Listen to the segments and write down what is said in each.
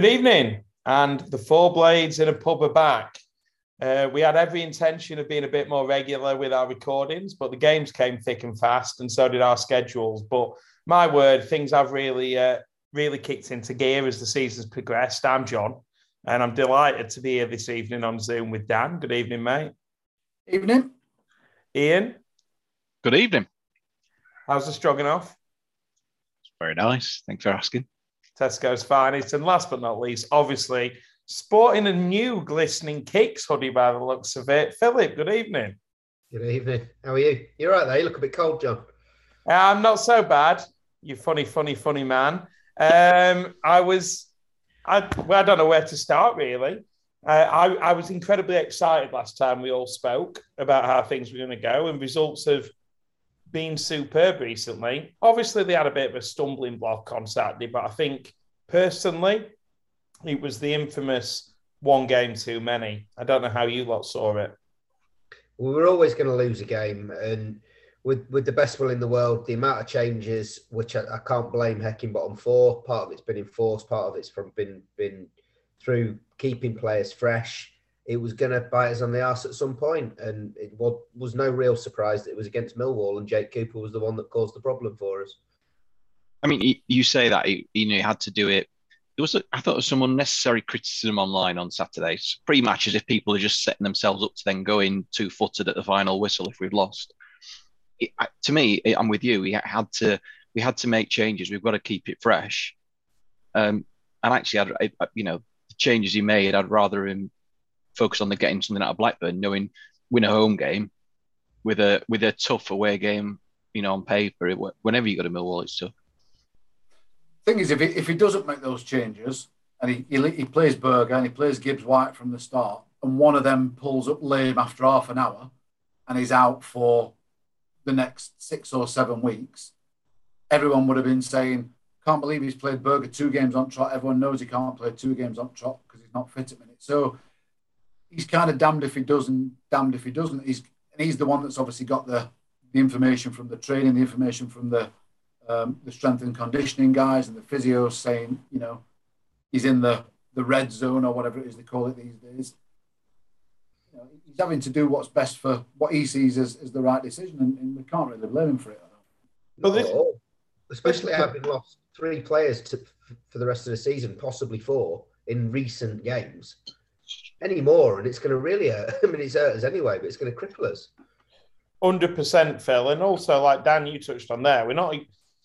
Good evening, and the Four Blades in a pub are back. Uh, we had every intention of being a bit more regular with our recordings, but the games came thick and fast, and so did our schedules. But my word, things have really, uh, really kicked into gear as the season's progressed. I'm John, and I'm delighted to be here this evening on Zoom with Dan. Good evening, mate. Evening. Ian. Good evening. How's the stroganoff? It's very nice. Thanks for asking. Tesco's finest. And last but not least, obviously, sporting a new glistening kicks hoodie by the looks of it. Philip, good evening. Good evening. How are you? You're right there. You look a bit cold, John. I'm uh, not so bad. You funny, funny, funny man. Um, I was, I, well, I don't know where to start really. Uh, I, I was incredibly excited last time we all spoke about how things were going to go, and results have been superb recently. Obviously, they had a bit of a stumbling block on Saturday, but I think personally, it was the infamous one game too many. I don't know how you lot saw it. We were always going to lose a game, and with with the best will in the world, the amount of changes, which I, I can't blame Heckingbottom for. Part of it's been enforced, part of it's from been been through keeping players fresh it was going to bite us on the ass at some point, and it was, was no real surprise that it was against Millwall, and Jake Cooper was the one that caused the problem for us. I mean, you say that you know you had to do it. There was, a, I thought, there was some unnecessary criticism online on Saturday. Pretty much as if people are just setting themselves up to then go in two-footed at the final whistle if we've lost. It, to me, it, I'm with you. We had to, we had to make changes. We've got to keep it fresh. Um, and actually, I'd, I, you know, the changes he made, I'd rather him focus on the getting something out of Blackburn, knowing win a home game with a with a tough away game, you know, on paper. It, whenever you go to Millwall, it's tough. Thing is, if he, if he doesn't make those changes and he, he, he plays Berger and he plays Gibbs White from the start, and one of them pulls up lame after half an hour, and he's out for the next six or seven weeks, everyone would have been saying, "Can't believe he's played Berger two games on trot." Everyone knows he can't play two games on trot because he's not fit at minute. So he's kind of damned if he does and damned if he doesn't. He's and he's the one that's obviously got the the information from the training, the information from the um, the strength and conditioning guys and the physios saying, you know, he's in the the red zone or whatever it is they call it these days. You know, he's having to do what's best for what he sees as, as the right decision, and, and we can't really blame him for it. But this, especially having lost three players to, for the rest of the season, possibly four in recent games anymore, and it's going to really hurt. I mean, it's hurt us anyway, but it's going to cripple us. Hundred percent, Phil, and also like Dan, you touched on there. We're not.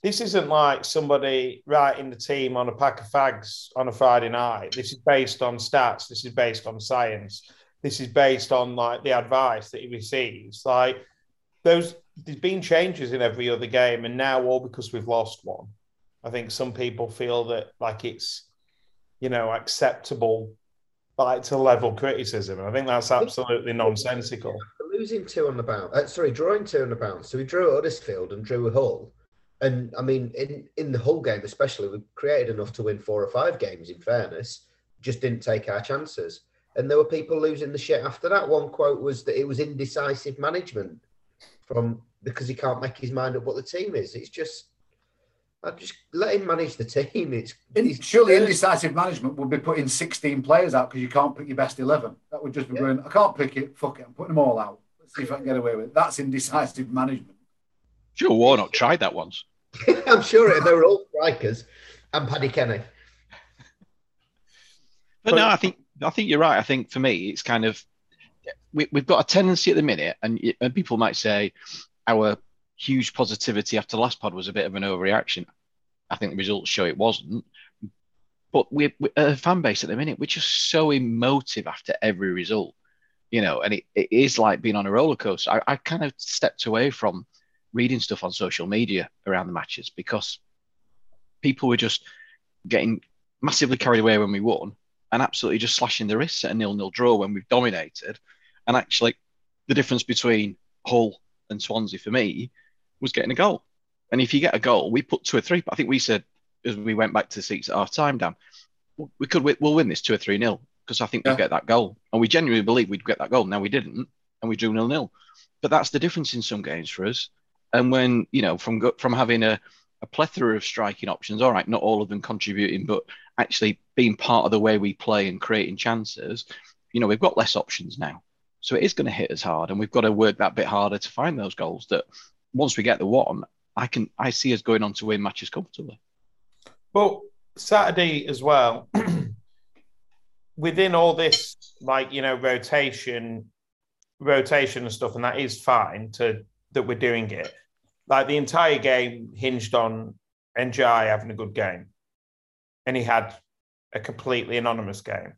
This isn't like somebody writing the team on a pack of fags on a Friday night. This is based on stats. This is based on science. This is based on like the advice that he receives. Like those, there's been changes in every other game, and now all because we've lost one. I think some people feel that like it's, you know, acceptable like to level criticism. I think that's absolutely nonsensical. Losing two on the bounce, uh, sorry, drawing two on the bounce. So we drew at Huddersfield and drew at Hull. And I mean, in, in the whole game, especially, we created enough to win four or five games, in fairness, just didn't take our chances. And there were people losing the shit after that. One quote was that it was indecisive management from because he can't make his mind up what the team is. It's just I just let him manage the team. It's, it's surely indecisive management would be putting 16 players out because you can't pick your best 11. That would just be yeah. going, I can't pick it, fuck it, I'm putting them all out. Let's see if I can get away with it. That's indecisive management. Sure, Warnock tried that once. I'm sure they were all strikers and Paddy Kenny. But, but no, I think I think you're right. I think for me, it's kind of we, have got a tendency at the minute, and, and people might say our huge positivity after the last pod was a bit of an overreaction. I think the results show it wasn't. But we're, we're a fan base at the minute, we're just so emotive after every result, you know, and it, it is like being on a roller coaster. I, I kind of stepped away from reading stuff on social media around the matches because people were just getting massively carried away when we won and absolutely just slashing the wrists at a nil-nil draw when we've dominated. And actually, the difference between Hull and Swansea for me was getting a goal. And if you get a goal, we put two or three. I think we said as we went back to the seats at half time, Dan, we could we'll win this two or three nil because I think yeah. we'll get that goal. And we genuinely believe we'd get that goal. Now we didn't, and we drew nil nil. But that's the difference in some games for us. And when you know from from having a a plethora of striking options. All right, not all of them contributing, but actually being part of the way we play and creating chances. You know, we've got less options now, so it is going to hit us hard, and we've got to work that bit harder to find those goals. That once we get the one, I can I see us going on to win matches comfortably. Well, Saturday as well, within all this, like you know, rotation, rotation and stuff, and that is fine to that we're doing it. Like the entire game hinged on Ndiaye having a good game, and he had a completely anonymous game.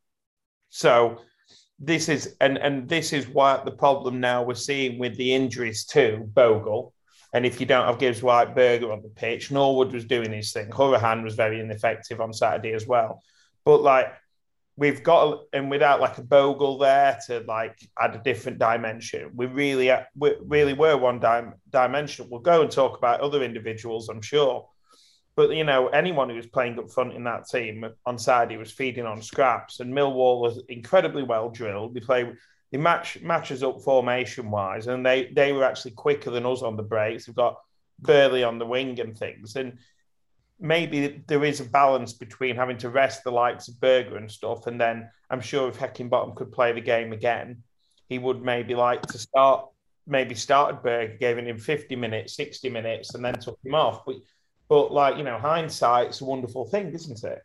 So this is and and this is what the problem now we're seeing with the injuries to Bogle. And if you don't have Gibbs White Berger on the pitch, Norwood was doing his thing. Hourihane was very ineffective on Saturday as well. But like we've got and without like a Bogle there to like add a different dimension, we really uh, we really were one dim- dimensional. We'll go and talk about other individuals, I'm sure. But you know, anyone who was playing up front in that team on Saturday was feeding on scraps, and Millwall was incredibly well drilled. They play they match matches up formation wise, and they they were actually quicker than us on the breaks. We've got Burley on the wing and things, and maybe there is a balance between having to rest the likes of Berger and stuff, and then I'm sure if Heckingbottom could play the game again, he would maybe like to start maybe started Berger, gave him 50 minutes, 60 minutes, and then took him off. But but like you know, hindsight's a wonderful thing, isn't it?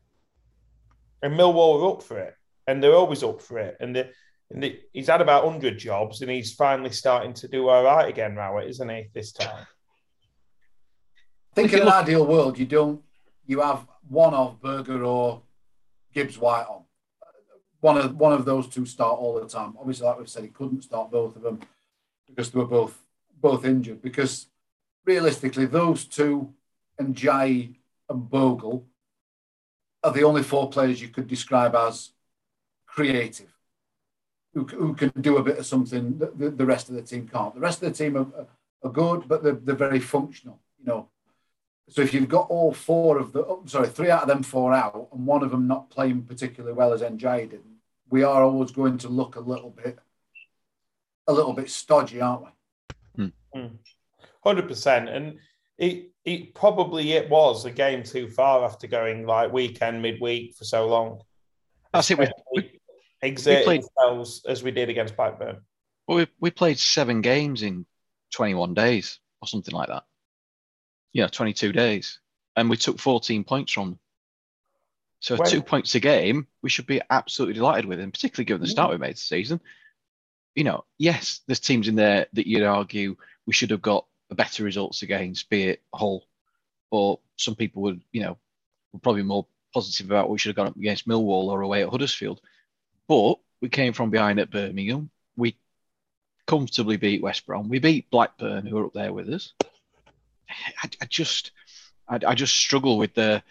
And Millwall are up for it, and they're always up for it. And, the, and the, he's had about hundred jobs, and he's finally starting to do all right again, Rowett, isn't he? This time. Think in an ideal world, you don't you have one of Berger or Gibbs White on. One of one of those two start all the time. Obviously, like we've said, he couldn't start both of them because they were both both injured. Because realistically, those two and Jai and Bogle are the only four players you could describe as creative, who, who can do a bit of something that the, the rest of the team can't. The rest of the team are, are good, but they're, they're very functional. You know, so if you've got all four of the, oh, sorry, three out of them four out, and one of them not playing particularly well as Ndiaye did, we are always going to look a little bit, a little bit stodgy, aren't we? Hmm. Hundred percent, and it it probably it was a game too far after going like weekend midweek for so long. That's it. We, we exert we ourselves as we did against Blackburn. Well, we, we played seven games in 21 days or something like that. Yeah, 22 days. And we took 14 points from them. So well, two points a game, we should be absolutely delighted with, and particularly given the start we made the season. You know, yes, there's teams in there that you'd argue we should have got better results against, be it Hull, or some people would, you know, were probably more positive about we should have gone up against Millwall or away at Huddersfield. But we came from behind at Birmingham. We comfortably beat West Brom. We beat Blackburn, who are up there with us. I, I just, I, I, just struggle with the,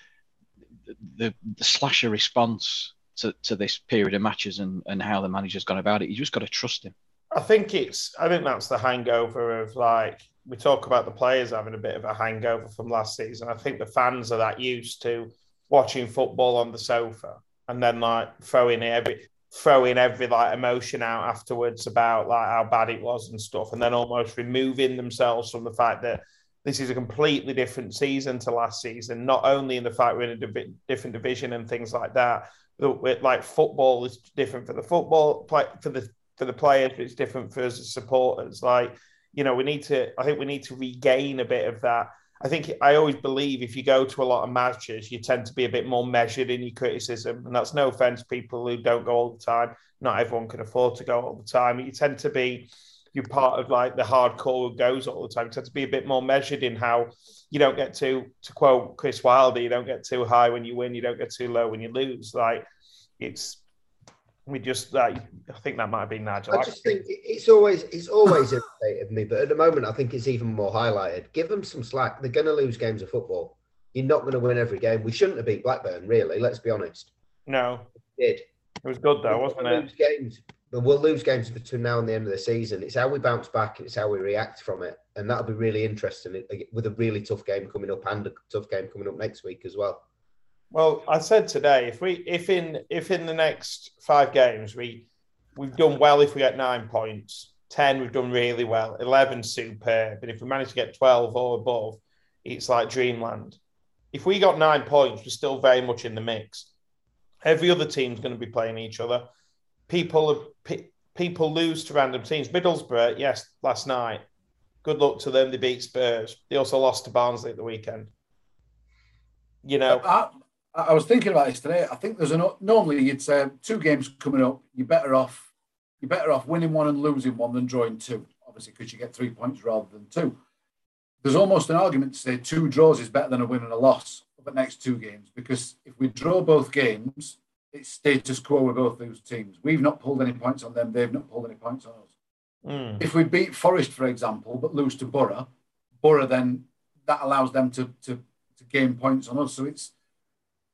the the slasher response to, to this period of matches and, and how the manager's gone about it. You just got to trust him. I think it's. I think that's the hangover of like we talk about the players having a bit of a hangover from last season. I think the fans are that used to watching football on the sofa and then like throwing every throwing every like emotion out afterwards about like how bad it was and stuff, and then almost removing themselves from the fact that this is a completely different season to last season. Not only in the fact we're in a div- different division and things like that, but like football is different for the football play for the for the players, but it's different for us as supporters. Like you know, we need to. I think we need to regain a bit of that. I think I always believe if you go to a lot of matches, you tend to be a bit more measured in your criticism, and that's no offense people who don't go all the time. Not everyone can afford to go all the time. You tend to be you're part of like the hardcore goes all the time. You tend to be a bit more measured in how you don't get too to quote Chris Wilder, you don't get too high when you win, you don't get too low when you lose. Like it's we just like I think that might be Nigel. I just think it's always it's always irritated me, but at the moment I think it's even more highlighted. Give them some slack. They're going to lose games of football. You're not going to win every game. We shouldn't have beat Blackburn, really. Let's be honest. No, we did. It was good though, wasn't it? Lose games, but we'll lose games between now and the end of the season. It's how we bounce back. It's how we react from it, and that'll be really interesting with a really tough game coming up and a tough game coming up next week as well. Well, I said today, if we if in if in the next five games we we've done well if we get nine points, ten we've done really well, eleven superb, and if we manage to get twelve or above, it's like dreamland. If we got nine points, we're still very much in the mix. Every other team's going to be playing each other. People people lose to random teams. Middlesbrough, yes, last night. Good luck to them. They beat Spurs. They also lost to Barnsley at the weekend. You know, I, I was thinking about this today. I think there's an normally you'd say two games coming up. You're better off you're better off winning one and losing one than drawing two, obviously because you get three points rather than two. There's almost an argument to say two draws is better than a win and a loss for the next two games because if we draw both games, it's status quo with both those teams. We've not pulled any points on them. They've not pulled any points on us. Mm. If we beat Forest, for example, but lose to Borough, Borough then that allows them to, to, to gain points on us. So it's,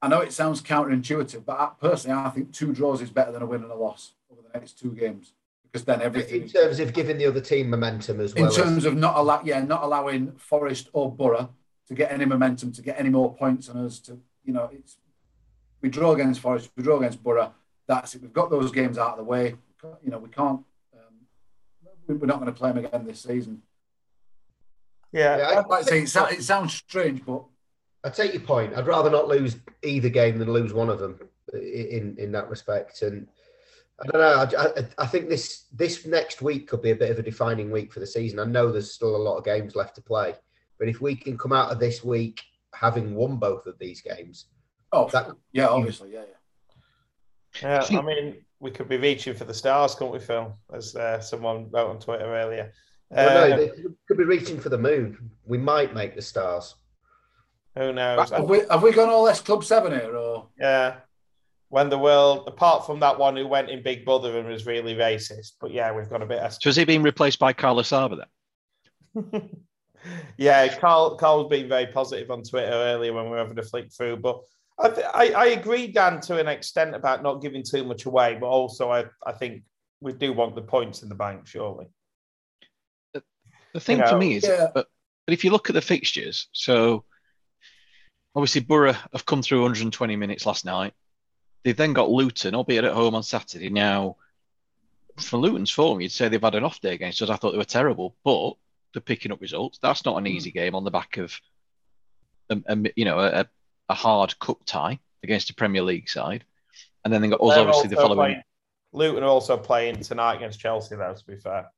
I know it sounds counterintuitive, but I, personally, I think two draws is better than a win and a loss over the next two games because then everything. In terms of giving the other team momentum as well. In terms as... of not allow, yeah, not allowing Forest or Borough to get any momentum, to get any more points on us. To you know, it's we draw against Forest, we draw against Borough. That's it. We've got those games out of the way. You know, we can't. Um, we're not going to play them again this season. Yeah, yeah I, like I say, it, it sounds strange, but I take your point. I'd rather not lose either game than lose one of them in in that respect. And I don't know. I, I, think this this next week could be a bit of a defining week for the season. I know there's still a lot of games left to play, but if we can come out of this week having won both of these games, oh that, yeah, obviously, yeah, yeah. Yeah, I mean, we could be reaching for the stars, couldn't we, Phil? As uh, someone wrote on Twitter earlier. Well, no, uh, they could be reaching for the moon. We might make the stars. Who knows? Have we, have we gone all S Club Seven here, or yeah? when the world, apart from that one who went in Big Brother and was really racist, but yeah, we've got a bit. Of... So has he been replaced by Carlos Saba then? yeah, Carl Carl's been very positive on Twitter earlier when we were having a flick through, but I, th- I, I agree, Dan, to an extent about not giving too much away, but also I, I think we do want the points in the bank, surely. The, the thing you know, for me is, yeah. but, but if you look at the fixtures, so obviously Borough have come through 120 minutes last night. They've then got Luton, albeit at home on Saturday. Now, for Luton's form, you'd say they've had an off day against us. I thought they were terrible, but they're picking up results. That's not an hmm. easy game on the back of, a, a you know, a, a, hard cup tie against a Premier League side, and then they got us obviously the following. Playing, Luton are also playing tonight against Chelsea, though. To be fair.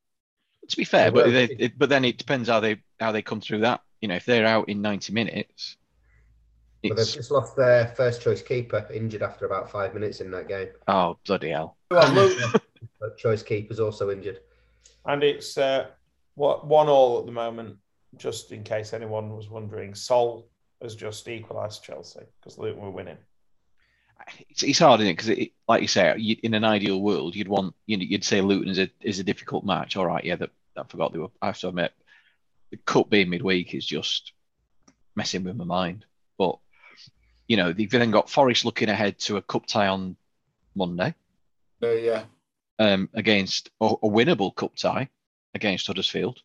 To be fair, but they, it, but then it depends how they how they come through that. You know, if they're out in ninety minutes, but they've just lost their first choice keeper, injured after about five minutes in that game. Oh bloody hell! choice keeper's also injured, and it's uh, what one all at the moment. Just in case anyone was wondering, Sol has just equalised Chelsea because Luton were winning. It's, it's hard, isn't it? Because, it, like you say, you, in an ideal world, you'd want you know, you'd say Luton is a is a difficult match. All right, yeah, that I forgot they were. I have to admit, the cup being midweek is just messing with my mind. But you know, they've then got Forest looking ahead to a cup tie on Monday. Uh, yeah. Um, against a, a, winnable cup tie against Huddersfield.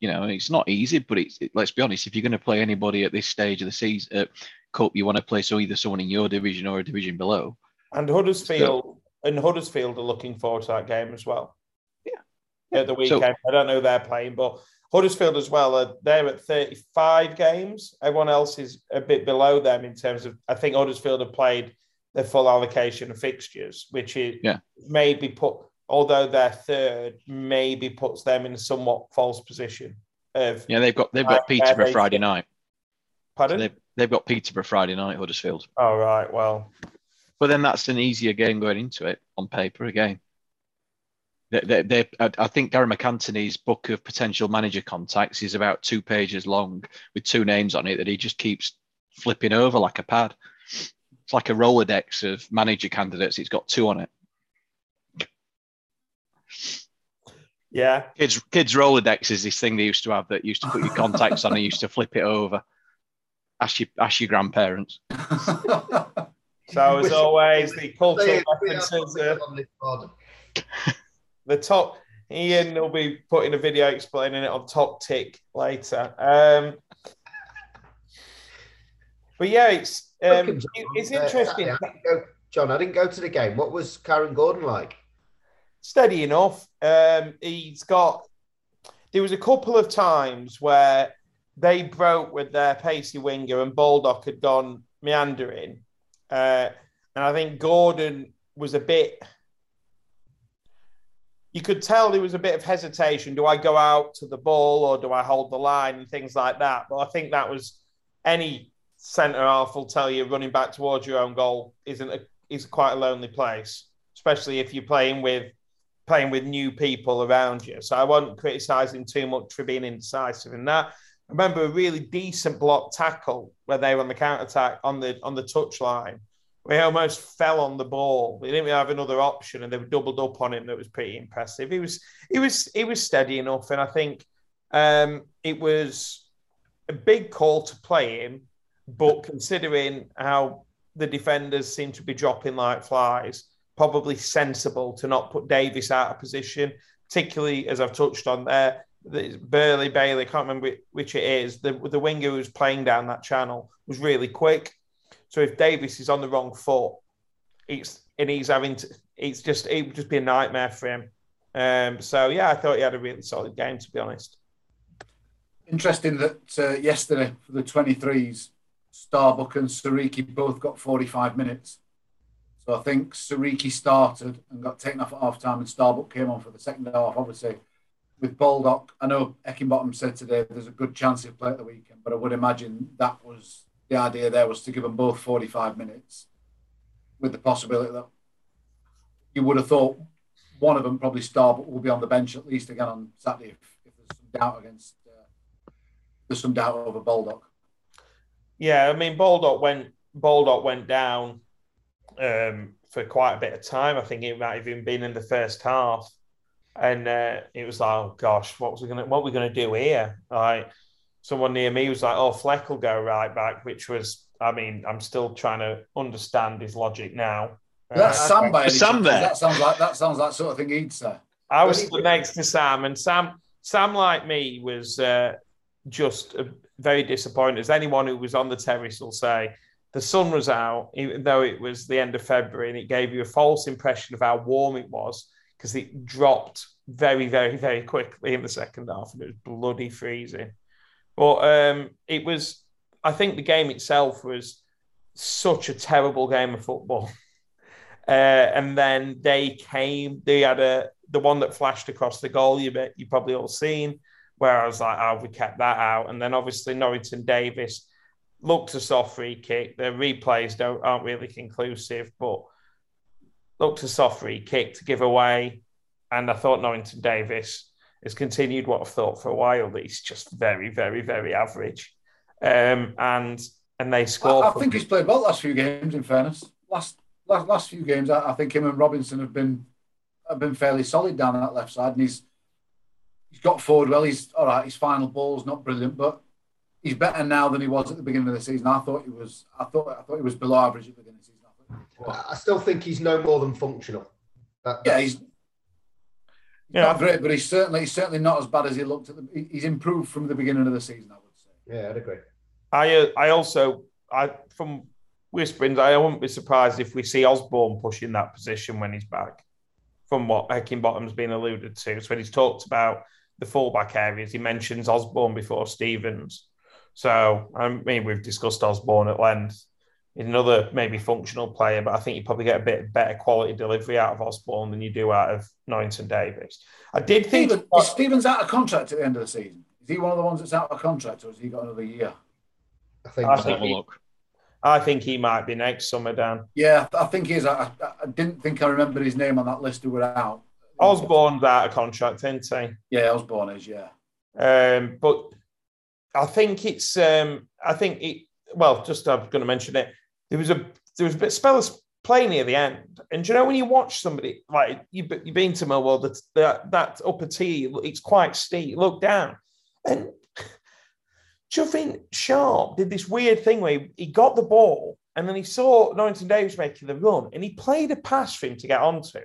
You know, it's not easy, but it's it, let's be honest. If you're going to play anybody at this stage of the season, uh, cup, you want to play so either someone in your division or a division below. And Huddersfield so, and Huddersfield are looking forward to that game as well. Yeah. At the weekend, so, I don't know they're playing, but Huddersfield as well, uh, they're at 35 games. Everyone else is a bit below them in terms of, I think Huddersfield have played their full allocation of fixtures, which is yeah. maybe put, although they're third, maybe puts them in a somewhat false position. Of, yeah, they've got they've got Peterborough Friday night. Pardon? So they've, they've got Peterborough Friday night, Huddersfield. Oh, right. Well, but then that's an easier game going into it on paper again. They, they, I think Gary McAntony's book of potential manager contacts is about two pages long with two names on it that he just keeps flipping over like a pad. It's like a Rolodex of manager candidates. It's got two on it. Yeah. Kids, kids Rolodex is this thing they used to have that used to put your contacts on and used to flip it over. Ask your, ask your grandparents. so as always, the cultural references. Uh, the top Ian will be putting a video explaining it on top tick later. Um, but yeah, it's um, it's interesting. Uh, I go, John, I didn't go to the game. What was Kyron Gordon like? Steady enough. Um, he's got. There was a couple of times where they broke with their pacey winger and Baldock had gone meandering. Uh, and I think Gordon was a bit. You could tell there was a bit of hesitation. Do I go out to the ball or do I hold the line and things like that? But I think that was any centre half will tell you running back towards your own goal isn't a, is quite a lonely place, especially if you're playing with playing with new people around you. So I wasn't criticising too much for being indecisive in that. I remember a really decent block tackle where they were on the counter attack on the on the touch line. We almost fell on the ball. We didn't have another option, and they were doubled up on him. That was pretty impressive. He was he was he was steady enough, and I think um, it was a big call to play him. But considering how the defenders seem to be dropping like flies, probably sensible to not put Davis out of position, particularly as I've touched on there. Burley Bailey, I can't remember which it is. The the winger who was playing down that channel was really quick. So if Davis is on the wrong foot, it's and he's having to, it's just it would just be a nightmare for him. Um, so yeah, I thought he had a really solid game to be honest. Interesting that uh, yesterday for the 23s, Starbuck and Siriki both got 45 minutes. So I think Siriki started and got taken off at half time, and Starbuck came on for the second half. Obviously, with Baldock, I know Heckingbottom said today there's a good chance he'll play at the weekend, but I would imagine that was the idea there was to give them both 45 minutes with the possibility that you would have thought one of them probably Starbuck will be on the bench at least again on Saturday if, if there's some doubt against uh, there's some doubt over Baldock. Yeah, I mean Baldock went Baldock went down um, for quite a bit of time. I think it might have even been in the first half, and uh, it was like, oh gosh, what was we gonna what we gonna do here? Like someone near me was like, oh, Fleck will go right back, which was, I mean, I'm still trying to understand his logic now. That's uh, Sam by Sam there. That sounds like that sounds like sort of thing he'd say. I was stood next to Sam, and Sam, Sam like me, was uh, just uh, very disappointed. As anyone who was on the terrace will say, the sun was out, even though it was the end of February, and it gave you a false impression of how warm it was because it dropped very, very, very quickly in the second half, and it was bloody freezing. But um, it was, I think, the game itself was such a terrible game of football. Uh, and then they came. They had a the one that flashed across the goal. You bet you probably all seen. Where I was like, "Oh, we kept that out." And then obviously Norrington Davies looked a soft free kick. The replays don't aren't really conclusive, but looked a soft free kick to give away. And I thought Norrington Davies has continued what I've thought for a while that he's just very, very, very average. Um, and and they score. I, I think he's played well last few games. In fairness, last last, last few games, I, I, think him and Robinson have been have been fairly solid down that left side, and he's he's got forward well. He's all right. His final ball's not brilliant, but he's better now than he was at the beginning of the season. I thought he was. I thought. I thought he was below average at the beginning of the season. I still think he's no more than functional. That, yeah, he's. Yeah, not great, but he's certainly he's certainly not as bad as he looked at the. He's improved from the beginning of the season. I would say. Yeah, I'd agree. I uh, I also I from whisperings I wouldn't be surprised if we see Osborn pushing that position when he's back. From what Heckingbottom's been alluded to, so when he's talked about the fullback areas, he mentions Osborn before Stevens. So I mean, we've discussed Osborn at length. He's another maybe functional player, but I think you probably get a bit better quality delivery out of Osborn than you do out of Norrington Davies. I did think Steven, Stevens out of contract at the end of the season. Is he one of the ones that's out of contract, or has he got another year? I think. I think, look. I think he might be next summer, Dan. Yeah, I think he is. I, I didn't think I remembered his name on that list who were out. Osborn's out of contract, isn't he? Yeah, Osborn is. Yeah. Um, but I think it's. Um, I think it. Well, just I'm going to mention it. There was a there was a bit spells play near the end, and you know when you watch somebody like you you've been to Millwall, that that that upper tee, it's quite steep. Look down, and Juffin Sharp did this weird thing where he, he got the ball and then he saw Norrington Davies making the run and he played a pass for him to get onto.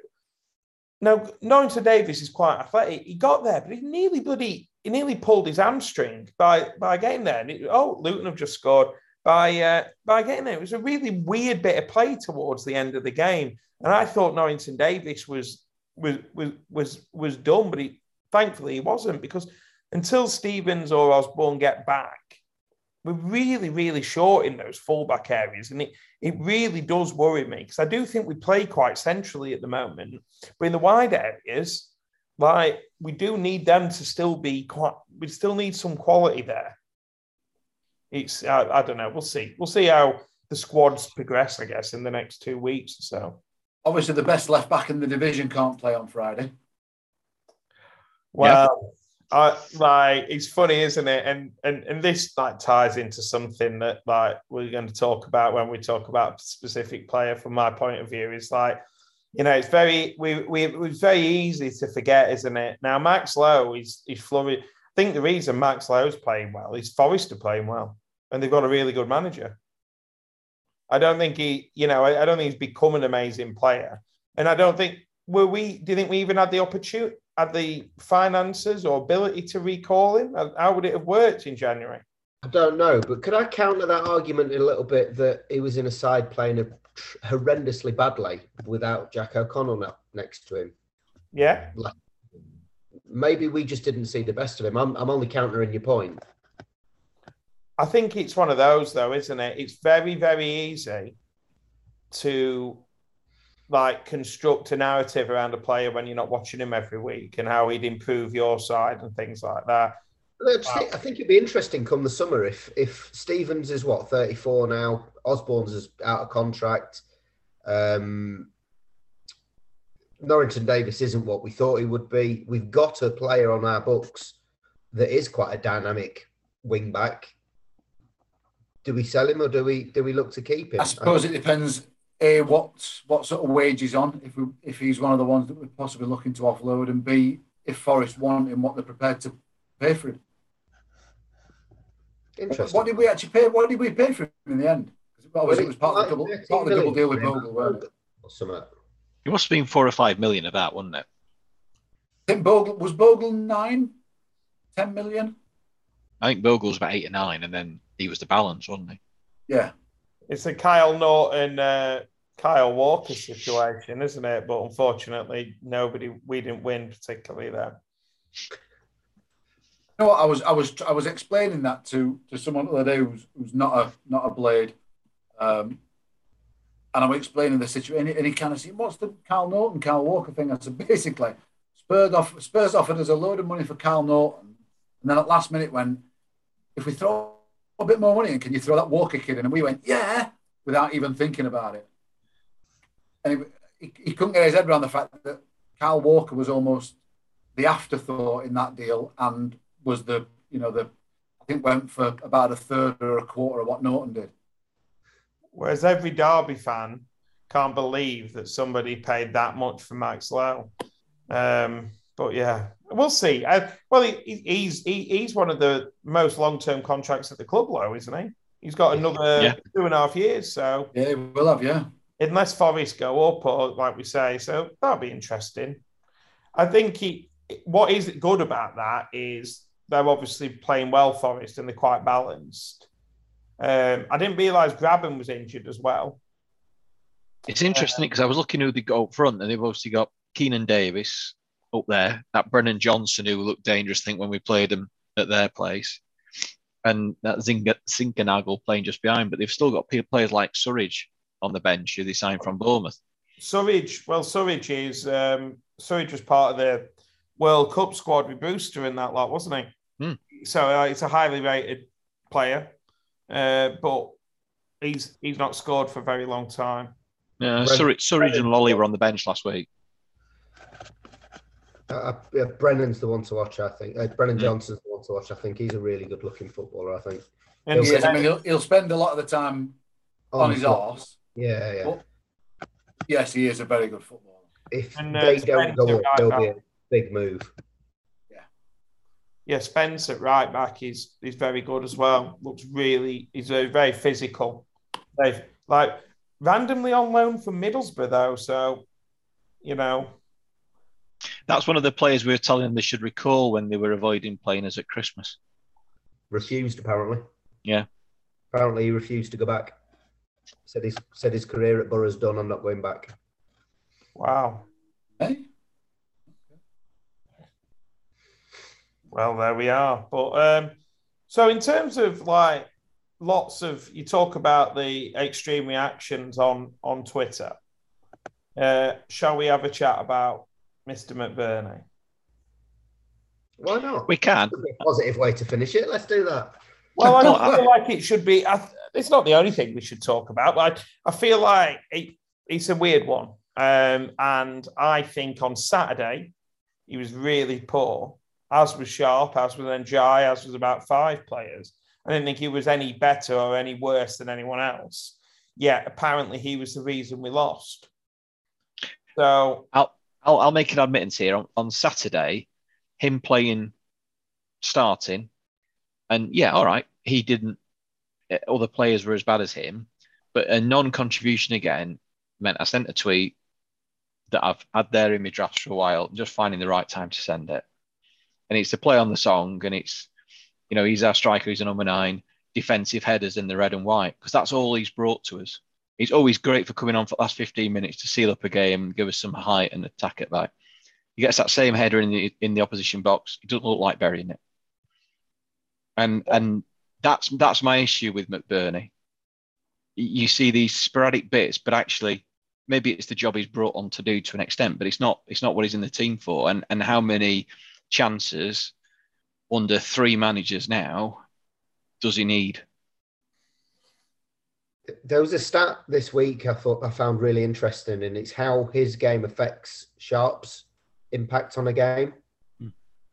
Now, Norrington Davies is quite athletic. He got there, but he nearly bloody he nearly pulled his hamstring by by getting there. It, oh, Luton have just scored by uh, by getting there. It was a really weird bit of play towards the end of the game, and I thought Norrington Davies was was was was was done, but he thankfully he wasn't because until Stevens or Osborn get back, we're really, really short in those fullback areas. And it, it really does worry me because I do think we play quite centrally at the moment. But in the wide areas, like we do need them to still be quite, we still need some quality there. It's, I, I don't know. We'll see. We'll see how the squads progress, I guess, in the next two weeks or so. Obviously, the best left back in the division can't play on Friday. Well, Like it's funny, isn't it? And and and this like ties into something that like we're going to talk about when we talk about a specific player. From my point of view, is like you know it's very we we it was very easy to forget, isn't it? Now Max Lowe is he's flourishing. I think the reason Max Lowe's playing well is Forrester playing well, and they've got a really good manager. I don't think he, you know, I, I don't think he's become an amazing player, and I don't think were we. Do you think we even had the opportunity? Had the finances or ability to recall him? How would it have worked in January? I don't know, but could I counter that argument a little bit that he was in a side playing horrendously badly without Jack O'Connell next to him? Yeah. maybe we just didn't see the best of him. I'm, I'm only countering your point. I think it's one of those, though, isn't it? It's very, very easy to like construct a narrative around a player when you're not watching him every week and how he'd improve your side and things like that. I think, I think it'd be interesting come the summer if if Stevens is what 34 now, Osborn's is out of contract. Um, Norrington Davies isn't what we thought he would be. We've got a player on our books that is quite a dynamic wing back. Do we sell him or do we do we look to keep him? I suppose it depends a what what sort of wage he's on if we, if he's one of the ones that we're possibly looking to offload, and b if Forest want him, what they're prepared to pay for him. Interesting. What did we actually pay? What did we pay for him in the end? Obviously, it was part of the double, part of the double deal with Bogle, weren't it? It must have been four or five million of that, wasn't it? I think Bogle was Bogle nine, 10 million. I think Bogle was about eight or nine, and then he was the balance, wasn't he? Yeah. It's a Kyle Naughton uh, Kyle Walker situation, isn't it? But unfortunately, nobody we didn't win particularly there. You know what? I was I was I was explaining that to to someone the other day who's, who's not a not a blade, um, and I'm explaining the situation, and he kind of said, "What's the Kyle Naughton, Kyle Walker thing?" I said, basically, Spurs off Spurs offered us a load of money for Kyle Naughton, and then at last minute when if we throw a bit more money in, can you throw that Walker kid in? And we went, yeah, without even thinking about it and he, he, couldn't get his head around the fact that Kyle Walker was almost the afterthought in that deal and was the you know the I think went for about a third or a quarter of what Naughton did. Whereas every Derby fan can't believe that somebody paid that much for Max Lowe. Um, but yeah, we'll see. Uh, well, he, he's he, he's one of the most long term contracts at the club, Lowe, isn't he? He's got another yeah. two and a half years. So yeah, he will have yeah unless Forest go up or like we say. So that'll be interesting. I think he, what is good about that is they're obviously playing well Forest and they're quite balanced. Um, I didn't realise Grabban was injured as well. It's interesting because uh, I was looking who they got up front, and they've obviously got Keinan Davis up there, that Brennan Johnson who looked dangerous, I think, when we played them at their place, and that Zinckernagel playing just behind. But they've still got players like Surridge on the bench who they signed from Bournemouth. Surridge, well, Surridge is um, Surridge was part of the World Cup squad with Brewster in that lot, wasn't he? Hmm. So uh, it's a highly rated player, uh, but he's he's not scored for a very long time. Yeah, Surridge, Surridge and Lolley were on the bench last week. Uh, yeah, Brennan's the one to watch. I think uh, Brennan yeah. Johnson's the one to watch. I think he's a really good-looking footballer. I think. And he'll, yeah, I he'll, he'll spend a lot of the time on, on his arse yeah, yeah. But, yes, he is a very good footballer. If and, uh, they don't go up, there'll be a big move. Yeah. Yeah, Spence at right back is is very good as well. Looks really, he's very, very physical. They've like randomly on loan from Middlesbrough though, so you know. That's one of the players we were telling them they should recall when they were avoiding playing us at Christmas. Refused apparently. Yeah. Apparently he refused to go back. Said his said his career at Borough's done. I'm not going back. Wow. Hey. Well, there we are. But um, so in terms of like lots of you talk about the extreme reactions on on Twitter. Uh, shall we have a chat about Mr. McBurnie? Why not? We can. A positive way to finish it. Let's do that. Well, I don't feel like it should be. I, it's not the only thing we should talk about, but I, I feel like it, it's a weird one. Um, and I think on Saturday he was really poor, as was Sharp, as was Ndiaye, as was about five players. I didn't think he was any better or any worse than anyone else. Yet apparently he was the reason we lost. So I'll I'll, I'll make an admittance here. On, on Saturday, him playing starting, and yeah, all right, he didn't. Eh, all the players were as bad as him, but a non-contribution again meant I sent a tweet that I've had there in my drafts for a while, just finding the right time to send it. And it's to play on the song, and it's you know, he's our striker, he's a number nine, defensive headers in the red and white, because that's all he's brought to us. He's always great for coming on for the last 15 minutes to seal up a game give us some height and attack it back. He gets that same header in the in the opposition box. He doesn't look like burying it. And and that's that's my issue with McBurnie. You see these sporadic bits, but actually maybe it's the job he's brought on to do to an extent, but it's not it's not what he's in the team for. And and how many chances under three managers now does he need? There was a stat this week I thought I found really interesting, and it's how his game affects Sharp's impact on a game. Hmm.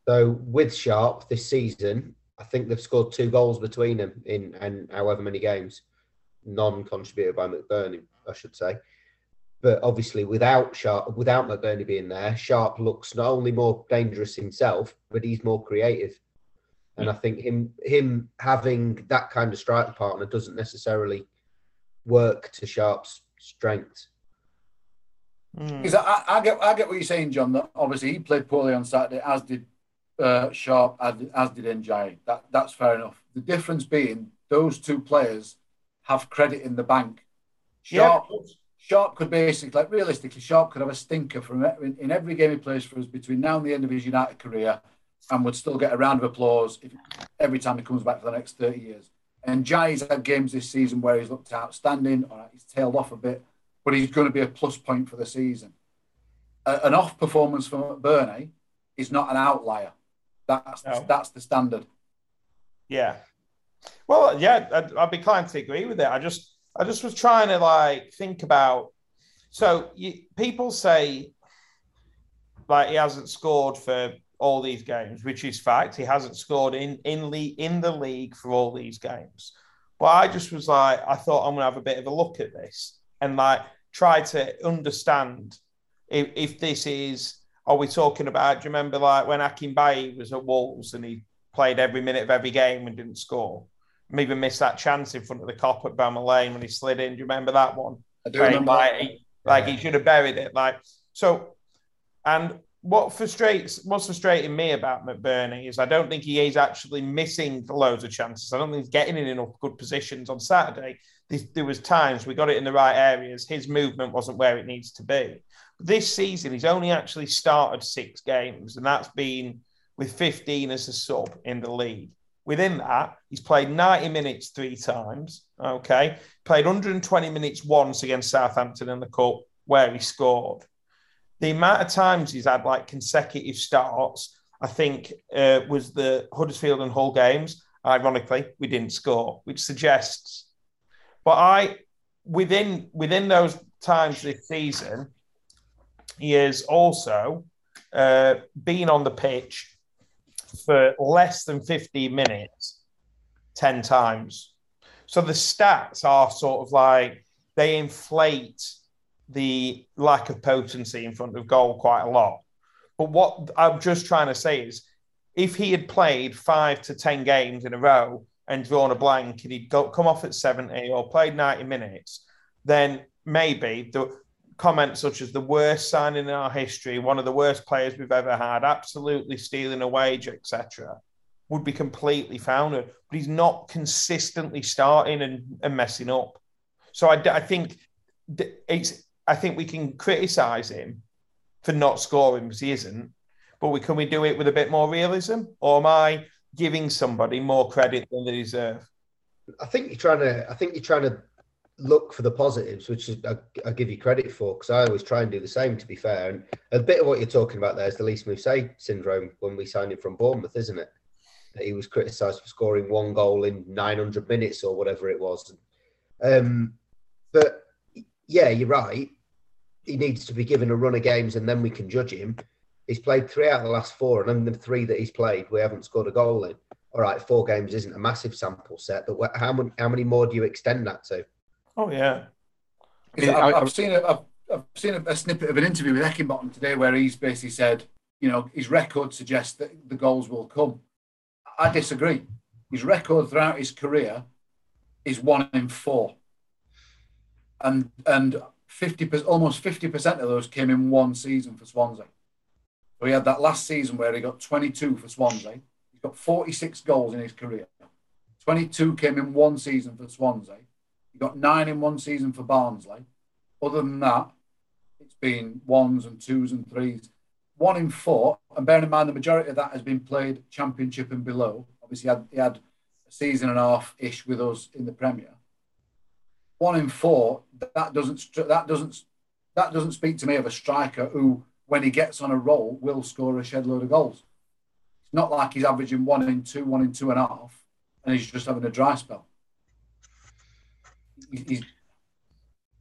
So with Sharp this season, I think they've scored two goals between them in and however many games, non-contributed by McBurnie, I should say. But obviously, without Sharp, without McBurnie being there, Sharp looks not only more dangerous himself, but he's more creative. And I think him him having that kind of striker partner doesn't necessarily work to Sharp's strengths. Because mm. I, I, get I get what you're saying, John. That obviously he played poorly on Saturday, as did uh, Sharp, as, as did Ndiaye. That that's fair enough. The difference being those two players have credit in the bank. Sharp, yeah. Sharp could basically, like realistically, Sharp could have a stinker from in, in every game he plays for us between now and the end of his United career and would still get a round of applause if, every time he comes back for the next 30 years. And Jai's had games this season where he's looked outstanding, or he's tailed off a bit, but he's going to be a plus point for the season. A, an off performance from Burnley is not an outlier. That's no. that's the standard. Yeah. Well, yeah, I'd, I'd be inclined to agree with it. I just I just was trying to like think about. So you, people say like he hasn't scored for all these games, which is fact. He hasn't scored in in le- in the league for all these games. But I just was like, I thought I'm gonna have a bit of a look at this and like try to understand if, if this is. Are we talking about? Do you remember like when Akinbiyi was at Wolves and he played every minute of every game and didn't score? Maybe missed that chance in front of the Kop at Bramall Lane when he slid in. Do you remember that one? I do remember. Like, he, like he should have buried it. Like so, and what frustrates what's frustrating me about McBurnie is I don't think he is actually missing loads of chances. I don't think he's getting in enough good positions on Saturday. There was times we got it in the right areas. His movement wasn't where it needs to be. This season, he's only actually started six games, and that's been with 15 as a sub in the league. Within that, he's played 90 minutes three times. Okay, played 120 minutes once against Southampton in the cup, where he scored the amount of times he's had like consecutive starts, I think, uh, was the Huddersfield and Hull games. Ironically, we didn't score, which suggests. But I, within within those times this season, he has also uh, been on the pitch for less than 15 minutes 10 times. So the stats are sort of like they inflate the lack of potency in front of goal quite a lot. But what I'm just trying to say is if he had played five to 10 games in a row and drawn a blank and he'd go, come off at 70 or played 90 minutes, then maybe the comments such as the worst signing in our history, one of the worst players we've ever had, absolutely stealing a wage, etc., would be completely founded. But he's not consistently starting and, and messing up. So I, I think it's I think we can criticise him for not scoring because he isn't. but we can we do it with a bit more realism, or am I giving somebody more credit than they deserve? I think you're trying to. I think you're trying to look for the positives, which is I, I give you credit for because I always try and do the same. To be fair, and a bit of what you're talking about there is the Lys Mousset syndrome when we signed him from Bournemouth, isn't it? That he was criticised for scoring one goal in 900 minutes or whatever it was. Um, but yeah, you're right. He needs to be given a run of games, and then we can judge him. He's played three out of the last four, and in the three that he's played, we haven't scored a goal in. All right, four games isn't a massive sample set, but how many how many more do you extend that to? Oh yeah, I've, I've seen a, I've, I've seen a, a snippet of an interview with Heckingbottom today where he's basically said, you know, his record suggests that the goals will come. I disagree. His record throughout his career is one in four, and and fifty almost fifty percent of those came in one season for Swansea. So he had that last season where he got twenty two for Swansea. He's got forty six goals in his career. Twenty two came in one season for Swansea he got nine in one season for Barnsley. Other than that, it's been ones and twos and threes. One in four, and bearing in mind the majority of that has been played Championship and below. Obviously, he had, he had a season and a half ish with us in the Premier. One in four, that doesn't that doesn't that doesn't speak to me of a striker who, when he gets on a roll, will score a shed load of goals. It's not like he's averaging one in two, one in two and a half, and he's just having a dry spell he's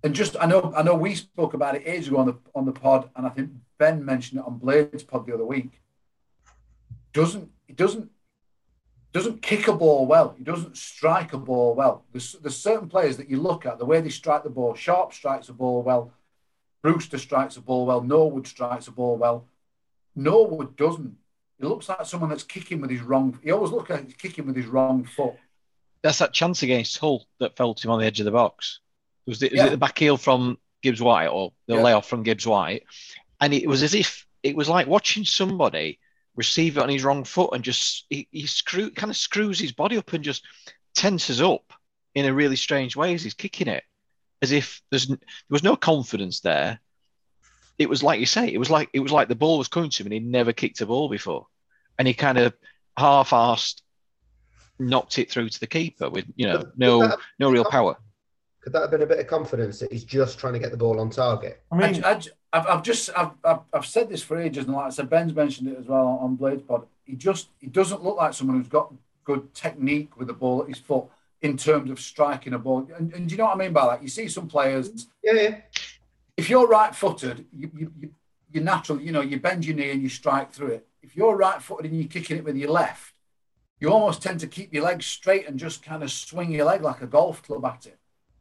and just I know I know we spoke about it ages ago on the on the pod, and I think Ben mentioned it on Blades pod the other week. Doesn't he doesn't doesn't kick a ball well. He doesn't strike a ball well. There's, there's certain players that you look at the way they strike the ball. Sharp strikes a ball well. Brewster strikes a ball well. Norwood strikes a ball well. Norwood doesn't. He looks like someone that's kicking with his wrong. He always looks like he's kicking with his wrong foot that's that chance against Hull that fell to him on the edge of the box. Was, it, was yeah. it the back heel from Gibbs White or the yeah. layoff from Gibbs White? And it was as if it was like watching somebody receive it on his wrong foot and just he, he screw kind of screws his body up and just tenses up in a really strange way as he's kicking it, as if there's there was no confidence there. It was like you say, it was like it was like the ball was coming to him and he'd never kicked a ball before, and he kind of half-assed knocked it through to the keeper with you know no no real power. Could that have been a bit of confidence that he's just trying to get the ball on target? I mean, I, have I've just I've, I've, I've said this for ages, and like I said, Ben's mentioned it as well on, on Blades Pod. He just he doesn't look like someone who's got good technique with the ball at his foot in terms of striking a ball. And, and do you know what I mean by that? You see some players. Yeah. yeah. If you're right-footed, you, you, you you're natural. You know, you bend your knee and you strike through it. If you're right-footed and you're kicking it with your left, you almost tend to keep your legs straight and just kind of swing your leg like a golf club at it.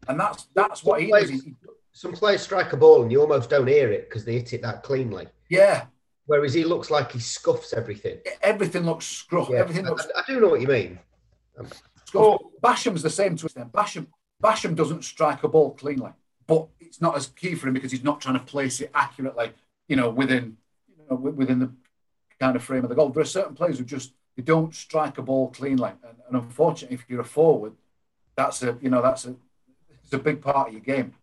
And that's that's what he does. Some players strike a ball and you almost don't hear it because they hit it that cleanly. Yeah. Whereas he looks like he scuffs everything. Everything looks scruff. Yeah. Everything looks. I, I, do know what you mean. Um, Um, well, Basham's the same to extent. Basham Basham doesn't strike a ball cleanly, but it's not as key for him because he's not trying to place it accurately. You know, within you know, within the kind of frame of the goal. There are certain players who just they don't strike a ball cleanly. And, and unfortunately, if you're a forward, that's a you know that's a it's a big part of your game.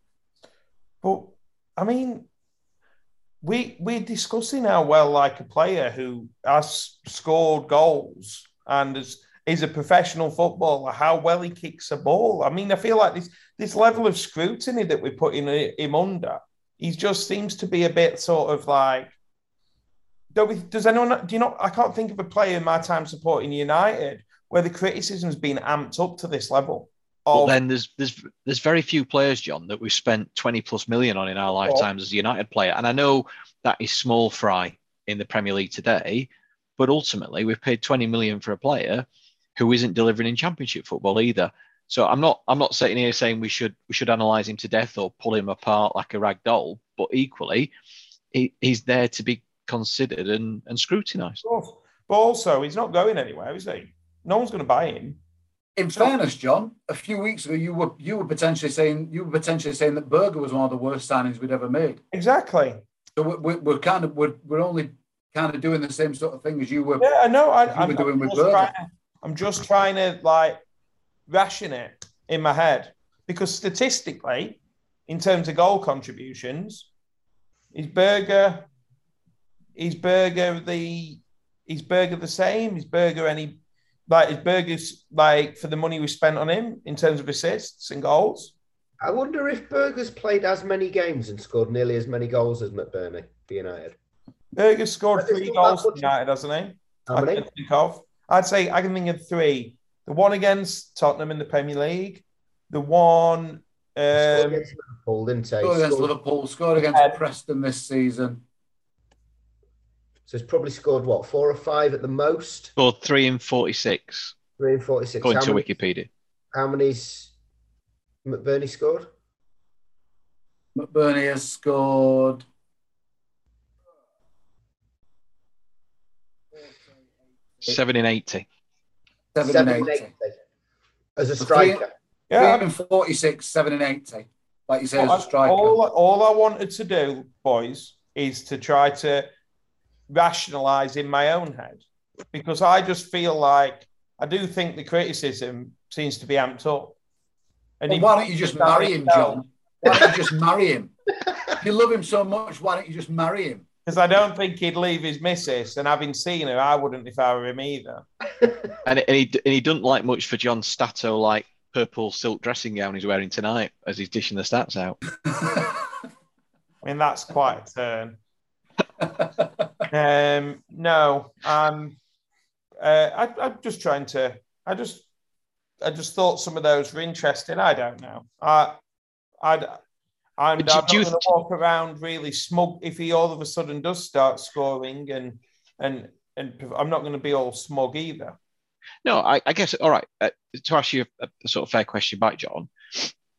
But I mean, we we're discussing how well like a player who has scored goals and is is a professional footballer, how well he kicks a ball. I mean, I feel like this this level of scrutiny that we're putting him under, he just seems to be a bit sort of like does anyone do you know? I can't think of a player in my time supporting United where the criticism's been amped up to this level. Of, well, then there's there's there's very few players, John, that we've spent 20 plus million on in our lifetimes oh. as a United player. And I know that is small fry in the Premier League today, but ultimately we've paid 20 million for a player who isn't delivering in championship football either. So I'm not I'm not sitting here saying we should we should analyze him to death or pull him apart like a rag doll, but equally he, he's there to be considered and, and scrutinised. But also, he's not going anywhere, is he? No one's going to buy him. In fairness, John, a few weeks ago, you were you were potentially saying you were potentially saying that Berge was one of the worst signings we'd ever made. Exactly. So we're, we're kind of we're, we're only kind of doing the same sort of thing as you were. Yeah, I know. I, am doing I'm with Berge. To, I'm just trying to like ration it in my head because statistically, in terms of goal contributions, is Berge is Berge the is Berge the same? Is Berge any like is Berge's like for the money we spent on him in terms of assists and goals? I wonder if Berge's played as many games and scored nearly as many goals as McBurnie for United. Berge scored three goals for United, hasn't he? How I many? can think of. I'd say I can think of three. The one against Tottenham in the Premier League. The one Scored um, against Liverpool, didn't he? Scored against Liverpool, scored against Uh, Preston this season. So he's probably scored what four or five at the most. Scored three in 46, Three and forty-six. according How, to many, Wikipedia. how many's McBurnie scored? McBurnie has scored. Seven in 80. Seven, Seven and and 80. eighty. As a So striker. Three yeah. and 46, seven and 80. Like you say, as All, a striker. all, all I wanted to do, boys, is to try to rationalize in my own head because I just feel like I do think the criticism seems to be amped up. And Well, he- why don't you just marry him, John? Why don't you just marry him? If you love him so much, why don't you just marry him? Because I don't think he'd leave his missus, and having seen her, I wouldn't if I were him either. And, and, he, and he doesn't like much for John Stato like purple silk dressing gown he's wearing tonight as he's dishing the stats out. I mean, that's quite a turn. Um, no, um, uh, I, I'm just trying to. I just, I just thought some of those were interesting. I don't know. I, I'd, I'm, do- I'm not do you going to walk around really smug if he all of a sudden does start scoring, and and and I'm not going to be all smug either. No, I, I guess, all right, uh, to ask you a, a sort of fair question back, John,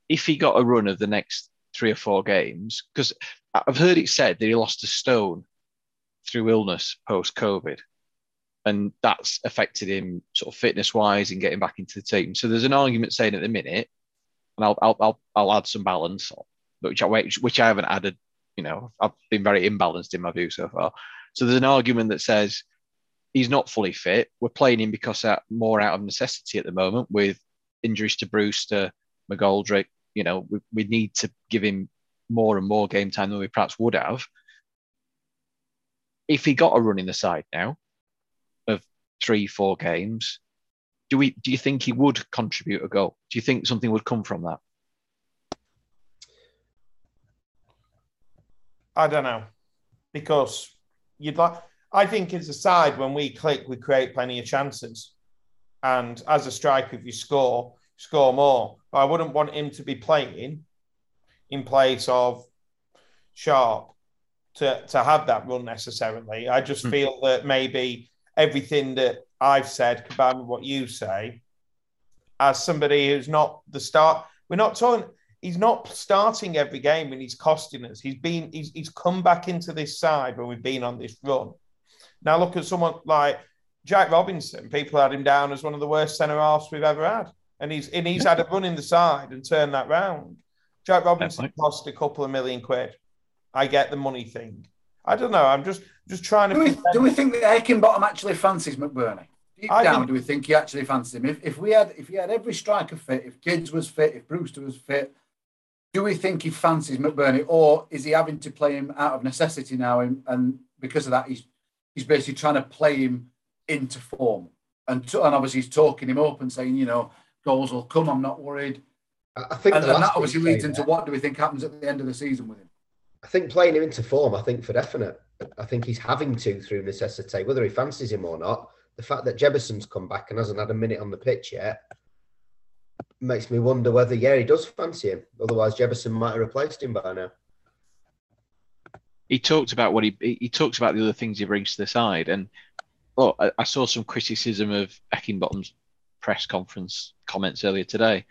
if he got a run of the next three or four games, because I've heard it said that he lost a stone through illness post COVID, and that's affected him sort of fitness wise and getting back into the team. So there's an argument saying at the minute, and I'll I'll I'll, I'll add some balance, which I which, I haven't added. You know, I've been very imbalanced in my view so far. So there's an argument that says he's not fully fit. We're playing him because more out of necessity at the moment with injuries to Brewster, McGoldrick. You know, we, we need to give him more and more game time than we perhaps would have. If he got a run in the side now of three, four games, do we do you think he would contribute a goal? Do you think something would come from that? I don't know because you'd like. I think as a side, when we click, we create plenty of chances, and as a striker, if you score, score more. But I wouldn't want him to be playing in place of Sharp to to have that run necessarily. I just Hmm. feel that maybe everything that I've said combined with what you say, as somebody who's not the start, we're not talking he's not starting every game and he's costing us. He's been he's, he's come back into this side when we've been on this run. Now look at someone like Jack Robinson. People had him down as one of the worst centre halves we've ever had, and he's and he's had a run in the side and turned that round. Jack Robinson point. cost a couple of million quid. I get the money thing. I don't know. I'm just just trying to. Do we, do we think that Heckingbottom actually fancies McBurnie? Deep I down, think- do we think he actually fancies him? If, if we had if he had every striker fit, if Gibbs was fit, if Brewster was fit, do we think he fancies McBurnie, or is he having to play him out of necessity now, and, and because of that, he's he's basically trying to play him into form, and to, and obviously he's talking him up and saying, you know, goals will come. I'm not worried, I think and, that obviously leads into that- what do we think happens at the end of the season with him? I think playing him into form, I think for definite. I think he's having to through necessity, whether he fancies him or not. The fact that Jebbison's come back and hasn't had a minute on the pitch yet makes me wonder whether, yeah, he does fancy him. Otherwise, Jebbison might have replaced him by now. he talked about what he he talks about the other things he brings to the side, and oh, I, I saw some criticism of Heckingbottom's press conference comments earlier today,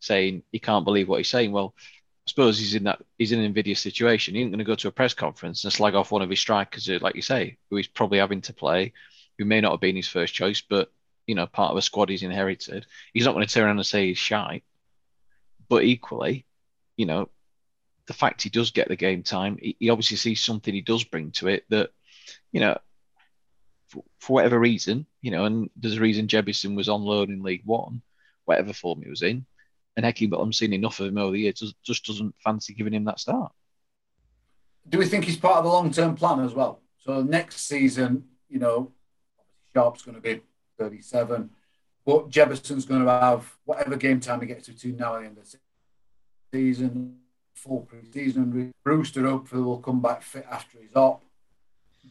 saying he can't believe what he's saying. Well, I suppose he's in that he's in an invidious situation. He ain't going to go to a press conference and slag off one of his strikers, who, like you say, who he's probably having to play, who may not have been his first choice, but you know, part of a squad he's inherited. He's not going to turn around and say he's shy. But equally, you know, the fact he does get the game time, he, he obviously sees something he does bring to it that, you know, for, for whatever reason, you know, and there's a reason Jebbison was on loan in League One, whatever form he was in, and Heckingbottom's seen enough of him over the years, just, just doesn't fancy giving him that start. Do we think he's part of the long term plan as well? So next season, you know, Sharp's going to be 37, but Jebbison's going to have whatever game time he gets to between now and the season, full pre-season. Brewster hopefully will come back fit after he's up.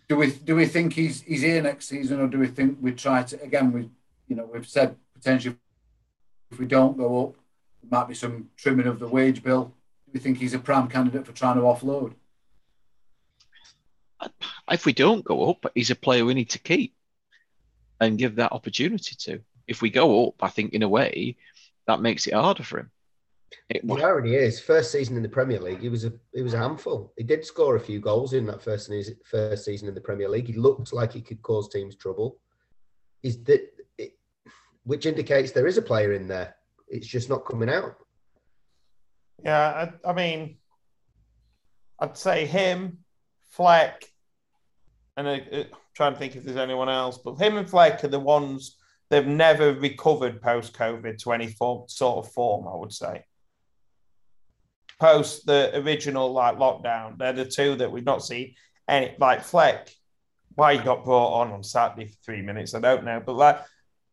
Do we do we think he's he's here next season, or do we think we try to again? We you know we've said potentially if we don't go up, there might be some trimming of the wage bill. Do we think he's a prime candidate for trying to offload? If we don't go up, he's a player we need to keep and give that opportunity to. If we go up, I think in a way that makes it harder for him. It, the irony is, first season in the Premier League, he was a he was a handful. He did score a few goals in that first his first season in the Premier League. He looked like he could cause teams trouble. Is that it, which indicates there is a player in there. It's just not coming out. Yeah, I, I mean, I'd say him, Fleck, and I, am trying to think if there's anyone else, but him and Fleck are the ones they've never recovered post COVID to any form, sort of form. I would say post the original like lockdown, they're the two that we've not seen any like Fleck. Why he got brought on on Saturday for three minutes, I don't know, but like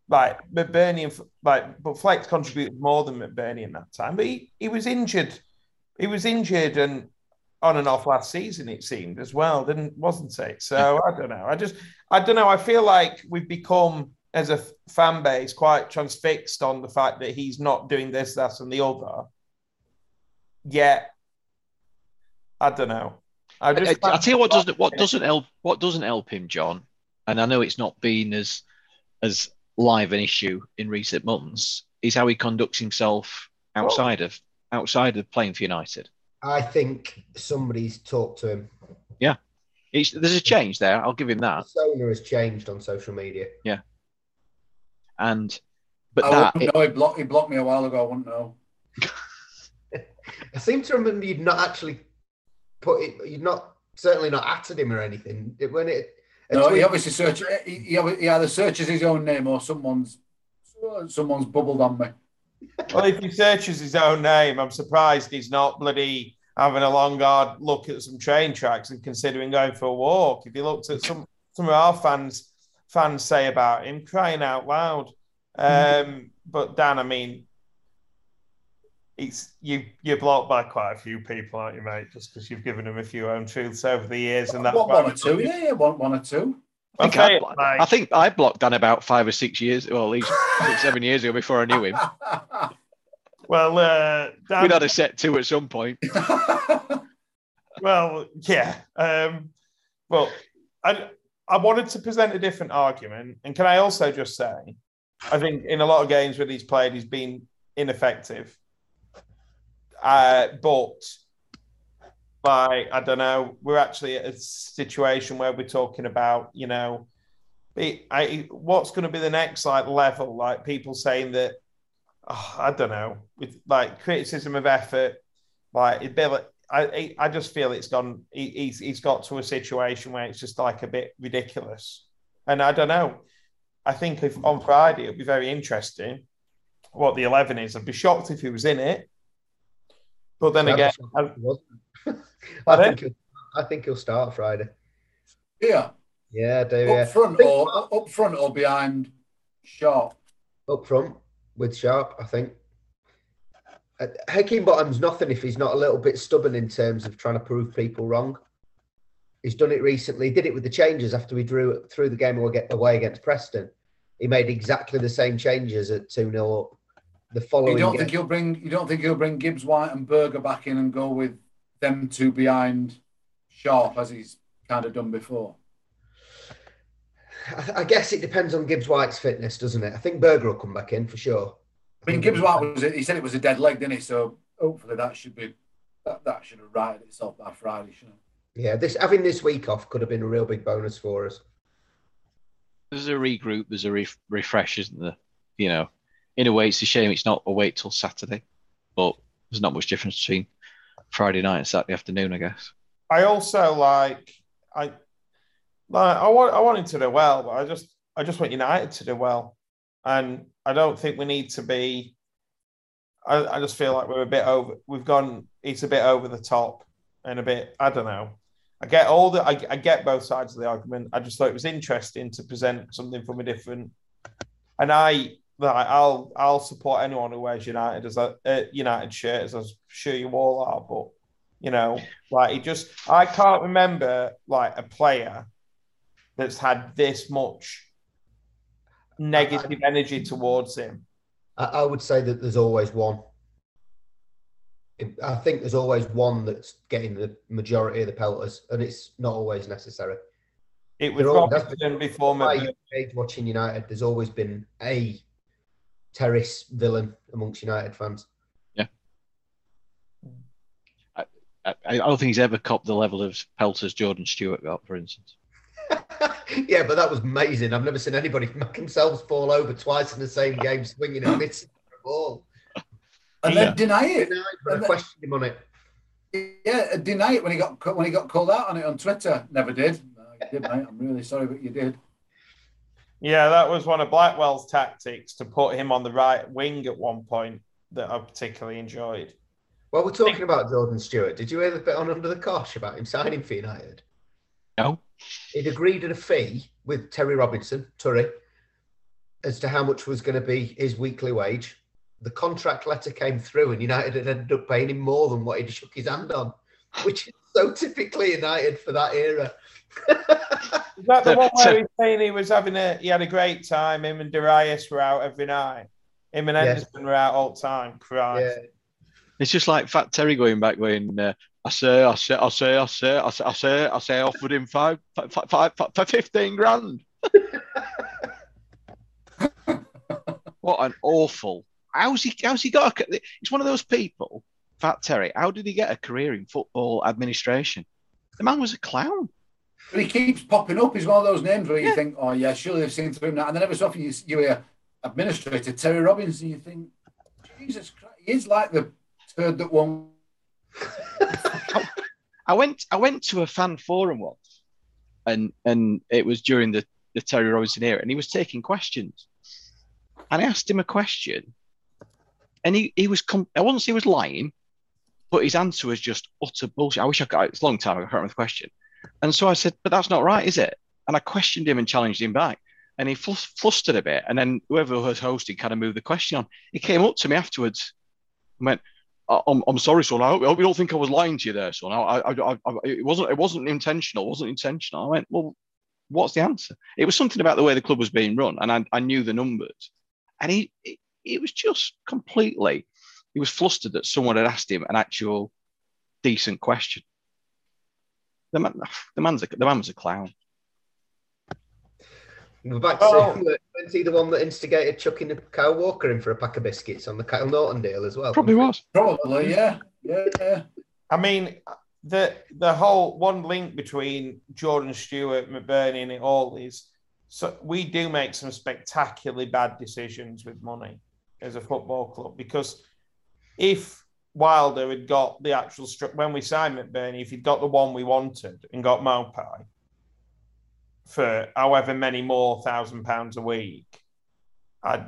like McBurnie and like but Fleck contributed more than McBurnie in that time, but he, he was injured. He was injured and on and off last season, it seemed as well, didn't wasn't it? So I don't know. I just I don't know. I feel like we've become as a fan base quite transfixed on the fact that he's not doing this, that, and the other. Yet, I don't know. I, just I, I, tell you what doesn't what doesn't help what doesn't help him, John. And I know it's not been as as live an issue in recent months is how he conducts himself oh. outside well, of outside of playing for United. I think somebody's talked to him. Yeah, it's, there's a change there. I'll give him that. Persona has changed on social media. Yeah, and but I that it, know. He blocked, he blocked me a while ago. I wouldn't know. I seem to remember you'd not actually put it. You'd not certainly not added him or anything. It, when it no, he obviously search. He, he either searches his own name or someone's someone's bubbled on me. Well, if he searches his own name, I'm surprised he's not bloody having a long hard look at some train tracks and considering going for a walk. If he looked at some some of our fans fans say about him, crying out loud. Um, but Dan, I mean, it's you you're blocked by quite a few people, aren't you, mate? Just because you've given them a few own truths over the years, and that's one, one or two, yeah, yeah, one, one or two. I think, okay, I, I, think I blocked Dan about five or six years, well, at least six, seven years ago before I knew him. Well, uh, Dan, we'd had a set two at some point. well, yeah, um, but I I wanted to present a different argument, and can I also just say, I think in a lot of games where he's played, he's been ineffective. Uh, but like I don't know, we're actually at a situation where we're talking about, you know, I, what's going to be the next like level? Like people saying that, oh, I don't know, with like criticism of effort, like Bill. I I just feel it's gone. He, he's he's got to a situation where it's just like a bit ridiculous, and I don't know. I think if on Friday it'll be very interesting what the eleven is. I'd be shocked if he was in it. But then again, I, I think he'll, I think he'll start Friday. Yeah. Yeah, I do. Up yeah. front or up front or behind Sharp. Up front with Sharp, I think. Uh, Heckingbottom's nothing if he's not a little bit stubborn in terms of trying to prove people wrong. He's done it recently. He did it with the changes after we drew through the game away against Preston. He made exactly the same changes at 2 0 up the following. You don't game. think he'll bring? You don't think he'll bring Gibbs White and Berge back in and go with them two behind Sharp as he's kind of done before? I guess it depends on Gibbs White's fitness, doesn't it? I think Berge will come back in for sure. I mean, Gibbs White was he said it was a dead leg, didn't he? So hopefully that should be that, that should have righted itself by Friday, shouldn't it? Yeah, this having this week off could have been a real big bonus for us. There's a regroup, there's a re- refresh, isn't there? You know, in a way, it's a shame it's not a wait till Saturday, but there's not much difference between Friday night and Saturday afternoon, I guess. I also like I like I want I want him to do well, but I just I just want United to do well, and I don't think we need to be. I, I just feel like we're a bit over. We've gone. It's a bit over the top, and a bit. I don't know. I get all the, I, I get both sides of the argument. I just thought it was interesting to present something from a different, and I, like, I'll, I'll support anyone who wears United as a uh, United shirt, as I'm sure you all are. But you know, like it just, I can't remember like a player that's had this much negative energy towards him. I, I would say that there's always one. I think there's always one that's getting the majority of the pelters, and it's not always necessary. It was Robertson before My age watching United, there's always been a terrace villain amongst United fans. I, I don't think he's ever copped the level of pelters Jordan Stewart got, for instance. yeah, but that was amazing. I've never seen anybody make themselves fall over twice in the same game, swinging and missing the ball. and Yeah. then deny it. Denied, but I questioned him on it. Yeah, deny it when he got when he got called out on it on Twitter. Never did. No, you did, mate. I'm really sorry, but you did. Yeah, that was one of Blackwell's tactics to put him on the right wing at one point that I particularly enjoyed. Well, we're talking about Jordan Stewart. Did you hear the bit on Under the Cosh about him signing for United? No, He'd agreed at a fee with Terry Robinson, Turry, as to how much was going to be his weekly wage. The contract letter came through, and United had ended up paying him more than what he'd shook his hand on, which is so typically United for that era. Is that the one where he's saying he was having a he had a great time? Him and Darius were out every night. Him and Yeah. Henderson were out all the time. Christ. yeah. it's just like Fat Terry going back, going, uh, I say, I say, I say, I say, I say, I say, I say, I offered him five, five, five, five, for 15 grand. what an awful. How's he, how's he got a, it's one of those people, Fat Terry, how did he get a career in football administration? The man was a clown. But he keeps popping up. He's one of those names where you Yeah. think, oh yeah, surely they've seen through him now. And then every so often you, you hear administrator Terry Robbins, and you think, Jesus Christ, he is like the turd that won. I went I went to a fan forum once, and and it was during the the Terry Robinson era, and he was taking questions, and I asked him a question, and he he was com- I wouldn't say he was lying, but his answer was just utter bullshit. I wish I could. It's a long time. I can't remember the question, and so I said, "But that's not right, is it?" And I questioned him and challenged him back, and he flus- flustered a bit, and then whoever was hosting kind of moved the question on. He came up to me afterwards, and went. I'm, I'm sorry, son. I hope, I hope you don't think I was lying to you there, son. I, I, I, it wasn't, it wasn't intentional. It wasn't intentional. I went, well, what's the answer? It was something about the way the club was being run, and I, I knew the numbers. And he, it, it was just completely. He was flustered that someone had asked him an actual decent question. The man, the man's a, the man was a clown. We're back to Oh. was he the one that instigated chucking the Kyle Walker in for a pack of biscuits on the Kyle Naughton deal as well? Probably was. Probably, yeah. Yeah, yeah. I mean, the the whole one link between Jordan Stewart, McBurnie, and it all is so we do make some spectacularly bad decisions with money as a football club because if Wilder had got the actual stru- when we signed McBurnie, if he'd got the one we wanted and got Maupay for however many more thousand pounds a week, I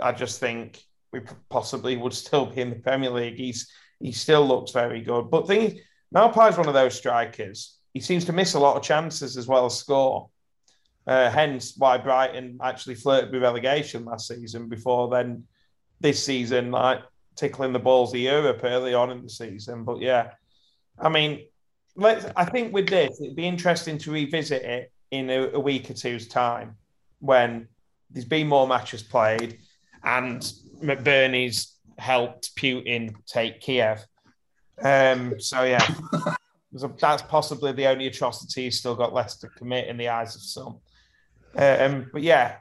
I just think we possibly would still be in the Premier League. He's he still looks very good. But thing is, one of those strikers. He seems to miss a lot of chances as well as score. Uh, hence why Brighton actually flirted with relegation last season before then this season, like tickling the balls of Europe early on in the season. But yeah, I mean, let's I think with this, it'd be interesting to revisit it in a, a week or two's time when there's been more matches played and McBurnie's helped Putin take Kiev. Um, so yeah, that's possibly the only atrocity he's still got left to commit in the eyes of some. Um, but yeah,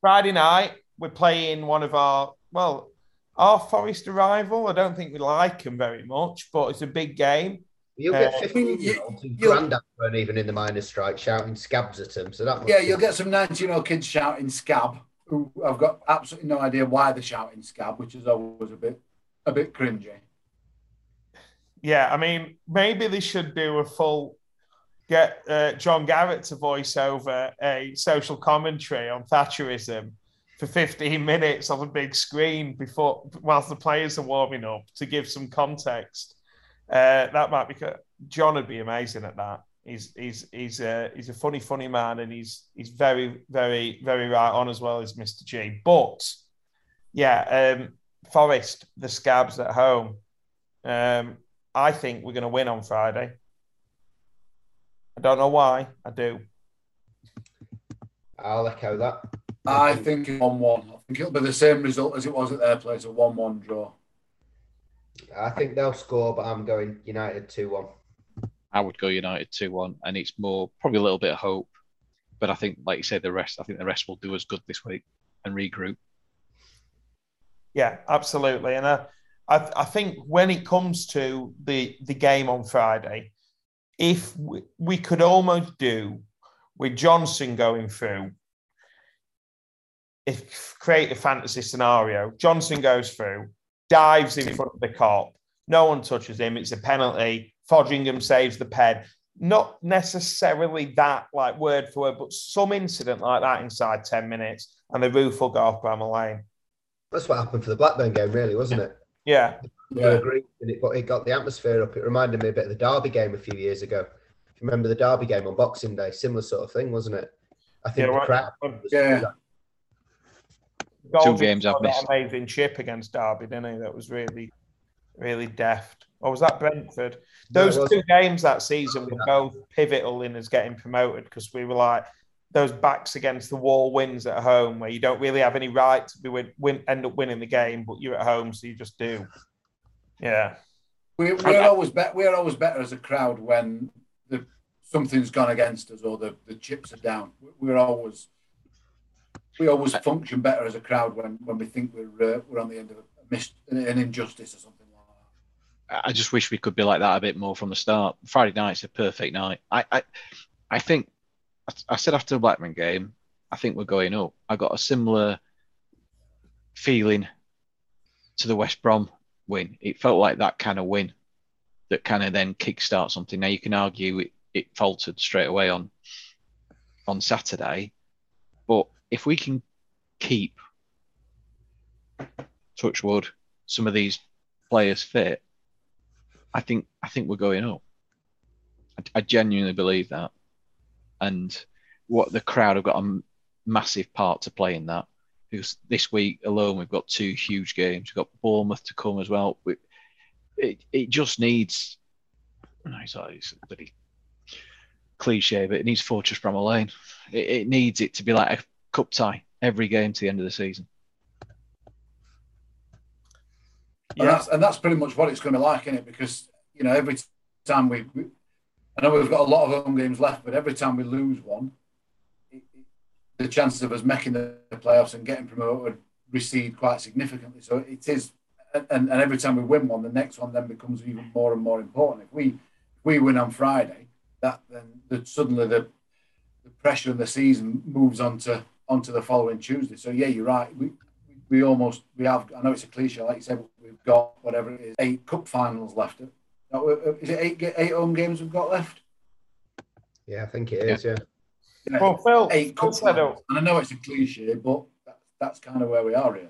Friday night we're playing one of our well, our Forest rival. I don't think we like him very much, but it's a big game. You'll get Uh, 15 year olds whose granddad weren't even in the miners' strike shouting scabs at him. So that Yeah, be- you'll get some 19 year old kids shouting scab, who I've got absolutely no idea why they're shouting scab, which is always a bit a bit cringy. Yeah, I mean, maybe they should do a full get uh, John Garrett to voice over a social commentary on Thatcherism for 15 minutes on a big screen before whilst the players are warming up to give some context. Uh, that might be John would be amazing at that. He's he's he's a he's a funny funny man, and he's he's very very very right on as well as Mister G. But yeah, um, Forest the Scabs at home. Um, I think we're going to win on Friday. I don't know why. I do. I'll echo that. I think it's 1 1. I think it'll be the same result as it was at their place a 1 1 draw. I think they'll score, but I'm going United 2 1. I would go United 2 1, and it's more probably a little bit of hope. But I think, like you say, the rest, I think the rest will do us good this week and regroup. Yeah, absolutely. And I, I, I think when it comes to the, the game on Friday, if we, we could almost do with Johnson going through, if create a fantasy scenario, Johnson goes through, dives in front of the Kop, no one touches him, it's a penalty. Foderingham saves the pen. Not necessarily that like word for word, but some incident like that inside 10 minutes, and the roof will go off Bramall Lane. That's what happened for the Blackburn game, really, wasn't it? Yeah. Yeah. I agree. And it, it got the atmosphere up. It reminded me a bit of the Derby game a few years ago. If you remember the Derby game on Boxing Day, similar sort of thing, wasn't it? I think Yeah, the right. crowd. Yeah. Golding games I've scored that missed. Amazing chip against Derby, didn't he? That was really, really deft. Or was that Brentford? Those wasn't. two games that season were both pivotal in us getting promoted because we were like those backs against the wall wins at home where you don't really have any right to be win, win end up winning the game, but you're at home, so you just do. Yeah. We, we're always better. We're always better as a crowd when the something's gone against us or the, the chips are down. We're always we always function better as a crowd when, when we think we're uh, we're on the end of a mis- an injustice or something like that. I just wish we could be like that a bit more from the start. Friday night's a perfect night. I, I, I think I said after the Blackburn game, I think we're going up. I got a similar feeling to the West Brom win. It felt like that kind of win that kind of then kickstart something. Now you can argue it, it faltered straight away on on Saturday, but if we can keep Touchwood some of these players fit, I think I think we're going up. I, I genuinely believe that, and what the crowd have got a massive part to play in that. Because this week alone, we've got two huge games. We've got Bournemouth to come as well. We, it it just needs. No, it's, it's a bloody cliche, but it needs Fortress Bramall Lane. It, it needs it to be like a cup tie every game to the end of the season. And that's and that's pretty much what it's going to be like, isn't it? Because you know every time we, we I know we've got a lot of home games left, but every time we lose one, it, it- the chances of us making the playoffs and getting promoted recede quite significantly. So it is, and, and every time we win one, the next one then becomes even more and more important. If we if we win on Friday, that then the, suddenly the the pressure of the season moves on to onto the following Tuesday. So yeah, you're right. We we almost we have. I know it's a cliche, like you said, but we've got whatever it is, eight cup finals left. Is it eight eight home games we've got left? Yeah, I think it is. Yeah. Yeah, Well, Phil, eight Phil cup said finals. And I know it's a cliche, but that, that's kind of where we are really.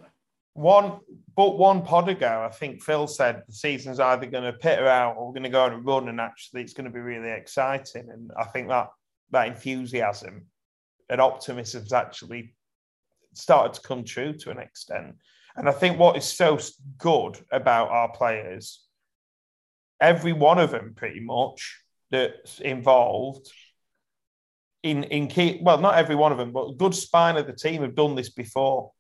one, but one pod ago, I think Phil said the season's either going to peter out or we're going to go on a run, and actually it's going to be really exciting. And I think that that enthusiasm and optimism's actually started to come true to an extent. And I think what is so good about our players, every one of them pretty much that's involved in in key well, not every one of them, but a good spine of the team have done this before.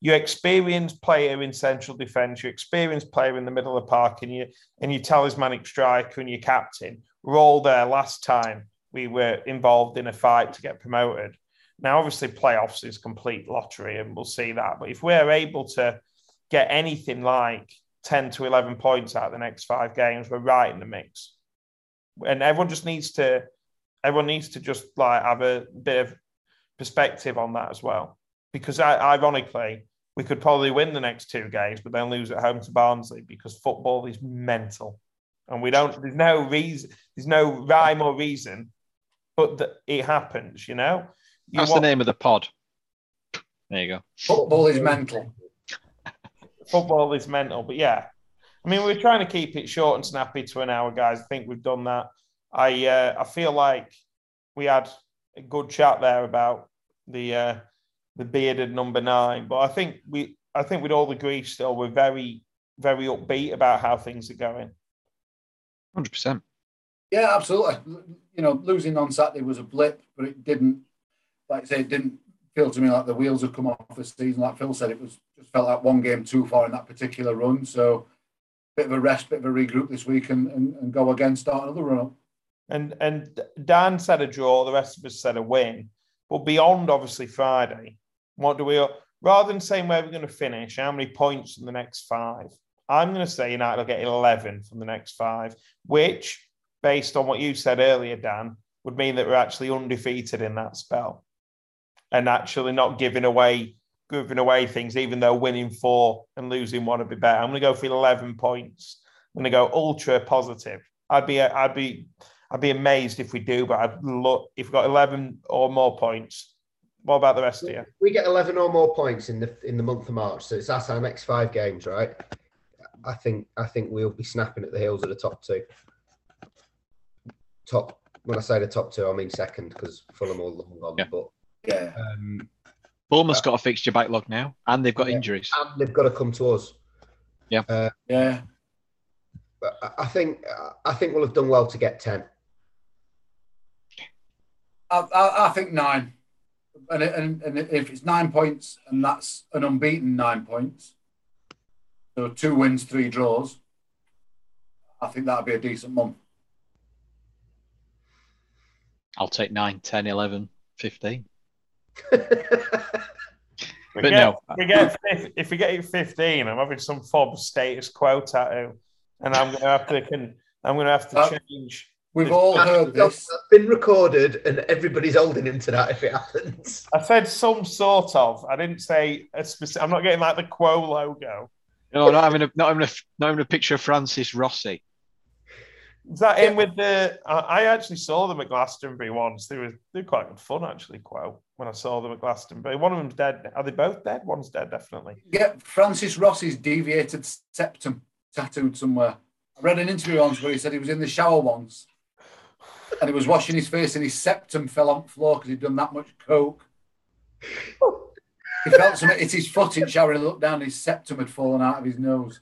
Your experienced player in central defence, your experienced player in the middle of the park, and your and your talismanic striker and your captain were all there last time we were involved in a fight to get promoted. Now, obviously, playoffs is complete lottery, and we'll see that. But if we're able to get anything like 10 to 11 points out of the next five games, we're right in the mix. And everyone just needs to, everyone needs to just like have a bit of perspective on that as well. Because ironically, we could probably win the next two games, but then lose at home to Barnsley because football is mental. And we don't, there's no reason, there's no rhyme or reason, but that it happens, you know? You That's want- the name of the pod. There you go. Football is mental. football is mental, but yeah, I mean, we're trying to keep it short and snappy to an hour, guys. I think we've done that. I uh, I feel like we had a good chat there about the uh, the bearded number nine, but I think we I think we'd all agree still we're very very upbeat about how things are going. Hundred percent. Yeah, absolutely. You know, losing on Saturday was a blip, but it didn't, like I say, it didn't feel to me like the wheels had come off the season. Like Phil said, it was just felt like one game too far in that particular run. So, bit of a rest, bit of a regroup this week, and, and, and go again, start another run up. And and Dan said a draw, the rest of us said a win. But beyond obviously Friday, what do we rather than saying where we're going to finish, how many points in the next five? I'm going to say United will get 11 from the next five, which, based on what you said earlier, Dan, would mean that we're actually undefeated in that spell and actually not giving away giving away things, even though winning four and losing one would be better. I'm going to go for 11 points. I'm going to go ultra positive. I'd be I'd be I'd be amazed if we do, but I'd look if we've got eleven or more points. What about the rest of you? We get eleven or more points in the in the month of March, so it's that's our next five games, right? I think I think we'll be snapping at the heels of the top two. Top when I say the top two, I mean second because Fulham all long gone. Yeah. But Yeah. um, Bournemouth's got a fixture backlog now, and they've got Yeah. injuries. and they've got to come to us. Yeah. But I- I think I think we'll have done well to get ten. I, I, I think nine. And, it- and, and if it's nine points and that's an unbeaten nine points, so two wins, three draws, I think that'd be a decent month. I'll take 9, 10, 11, 15. We But get, no. we get if we get 15, I'm having some fob status quo tattoo, and I'm gonna have to can I'm gonna have to Uh, change. We've all heard this. That's been recorded, and everybody's holding him to that if it happens. I said some sort of. I didn't say a specific. I'm not getting like the quo logo. No, not having a not having a not having a picture of Francis Rossi. Is that in with the? I I actually saw them at Glastonbury once. They were they were quite good fun actually. Quite when I saw them at Glastonbury. One of them's dead. Are they both dead? One's dead definitely. Yeah, Francis Rossi's deviated septum tattooed somewhere. I read an interview once where he said he was in the shower once and he was washing his face and his septum fell on the floor because he'd done that much coke. He felt something hit his foot in the shower and he looked down and his septum had fallen out of his nose.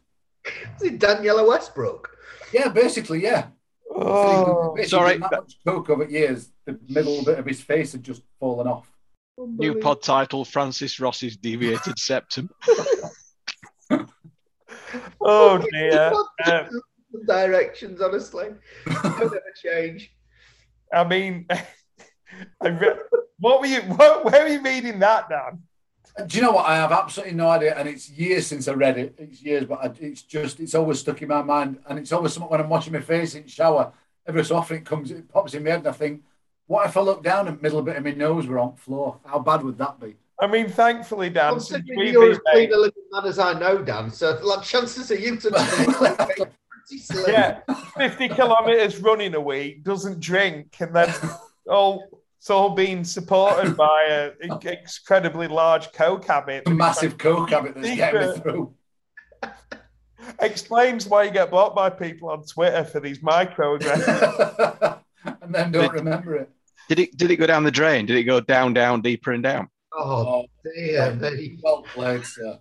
Is it Danniella Westbrook? Yeah, basically, yeah. Oh, Basically sorry. done that much coke over years, the middle bit of his face had just fallen off. New pod title: Francis Rossi's deviated septum. oh dear. Um, Directions, honestly. Don't ever change. I mean, I re- what were you? What, where were you meaning that, Dan? Do you know what? I have absolutely no idea, and it's years since I read it. It's years, but I, it's just it's always stuck in my mind, and it's always something when I'm washing my face in the shower. Every so often it comes, it pops in my head, and I think, what if I look down and middle bit of my nose were on the floor? How bad would that be? I mean, thankfully, Dan, since Considering we've you're as clean a looking man as I know, Dan, so like chances are you to pretty slim. yeah, 50 kilometers running a week, doesn't drink, and then all oh, it's all being supported by an incredibly large coke habit. A massive coke habit that's getting me through. Explains why you get blocked by people on Twitter for these microaggressions. and then don't remember it. Did it did it go down the drain? Did it go down, down, deeper and down? Oh, dear me. Well played, sir.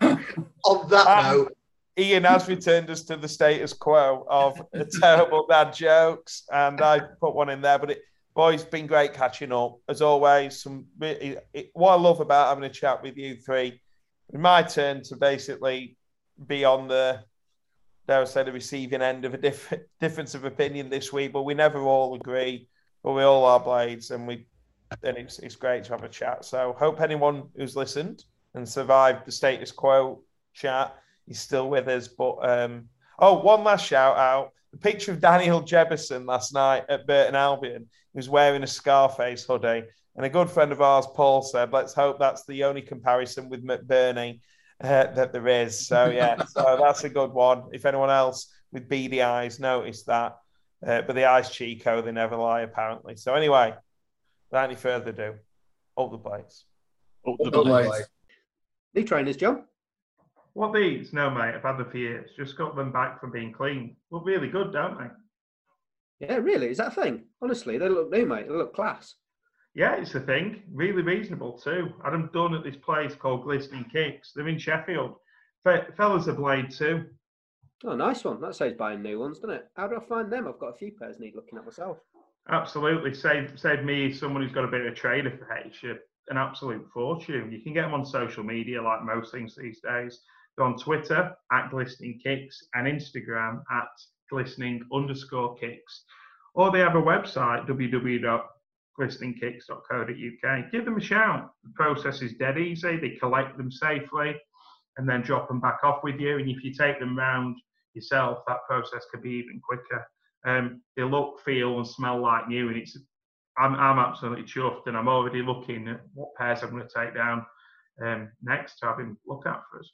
On that Um, note, Ian has returned us to the status quo of the terrible dad jokes, and I put one in there. But it, boy, it's been great catching up as always. Some really, it, what I love about having a chat with you three. My turn to basically be on the dare I say the receiving end of a diff- difference of opinion this week, but we never all agree, but we all are blades, and we and it's it's great to have a chat. So hope anyone who's listened and survived the status quo chat is still with us. But um, oh, one last shout out: the picture of Daniel Jebbison last night at Burton Albion. He was wearing a Scarface hoodie, and a good friend of ours, Paul, said, "Let's hope that's the only comparison with McBurnie." Uh, that there is. So yeah, so that's a good one. If anyone else with beady eyes noticed that, uh, but the eyes Chico, they never lie apparently. So anyway, without any further ado, up the place. Up the Good place. place. new trainers, John. What these? No, mate. I've had them for years. Just got them back from being cleaned. Look really good, don't they? Yeah, really? Is that a thing? Honestly, they look new, mate. They look class. Yeah, it's a thing. Really reasonable too. Had them done at this place called Glistening Kicks. They're in Sheffield. Fe- fellas are blade too. Oh, nice one. That saves buying new ones, doesn't it? How do I find them? I've got a few pairs need looking at myself. Absolutely. Save save me someone who's got a bit of a trader for H an absolute fortune. You can get them on social media like most things these days. They're on Twitter at Glistening Kicks and Instagram at glistening underscore kicks. Or they have a website, www.glisteningkicks.co.uk. Give them a shout. The process is dead easy. They collect them safely and then drop them back off with you. And if you take them round yourself, that process could be even quicker. Um, they look, feel, and smell like new, and it's I'm I'm absolutely chuffed, and I'm already looking at what pairs I'm going to take down um, next to have him look at for us.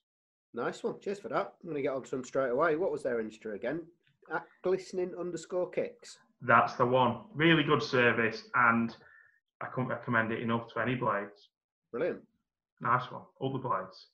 Nice one. Cheers for that. I'm going to get on to them straight away. What was their Insta again? At glistening underscore kicks. That's the one. Really good service, and I couldn't recommend it enough to any blades. Brilliant. Nice one. All the blades.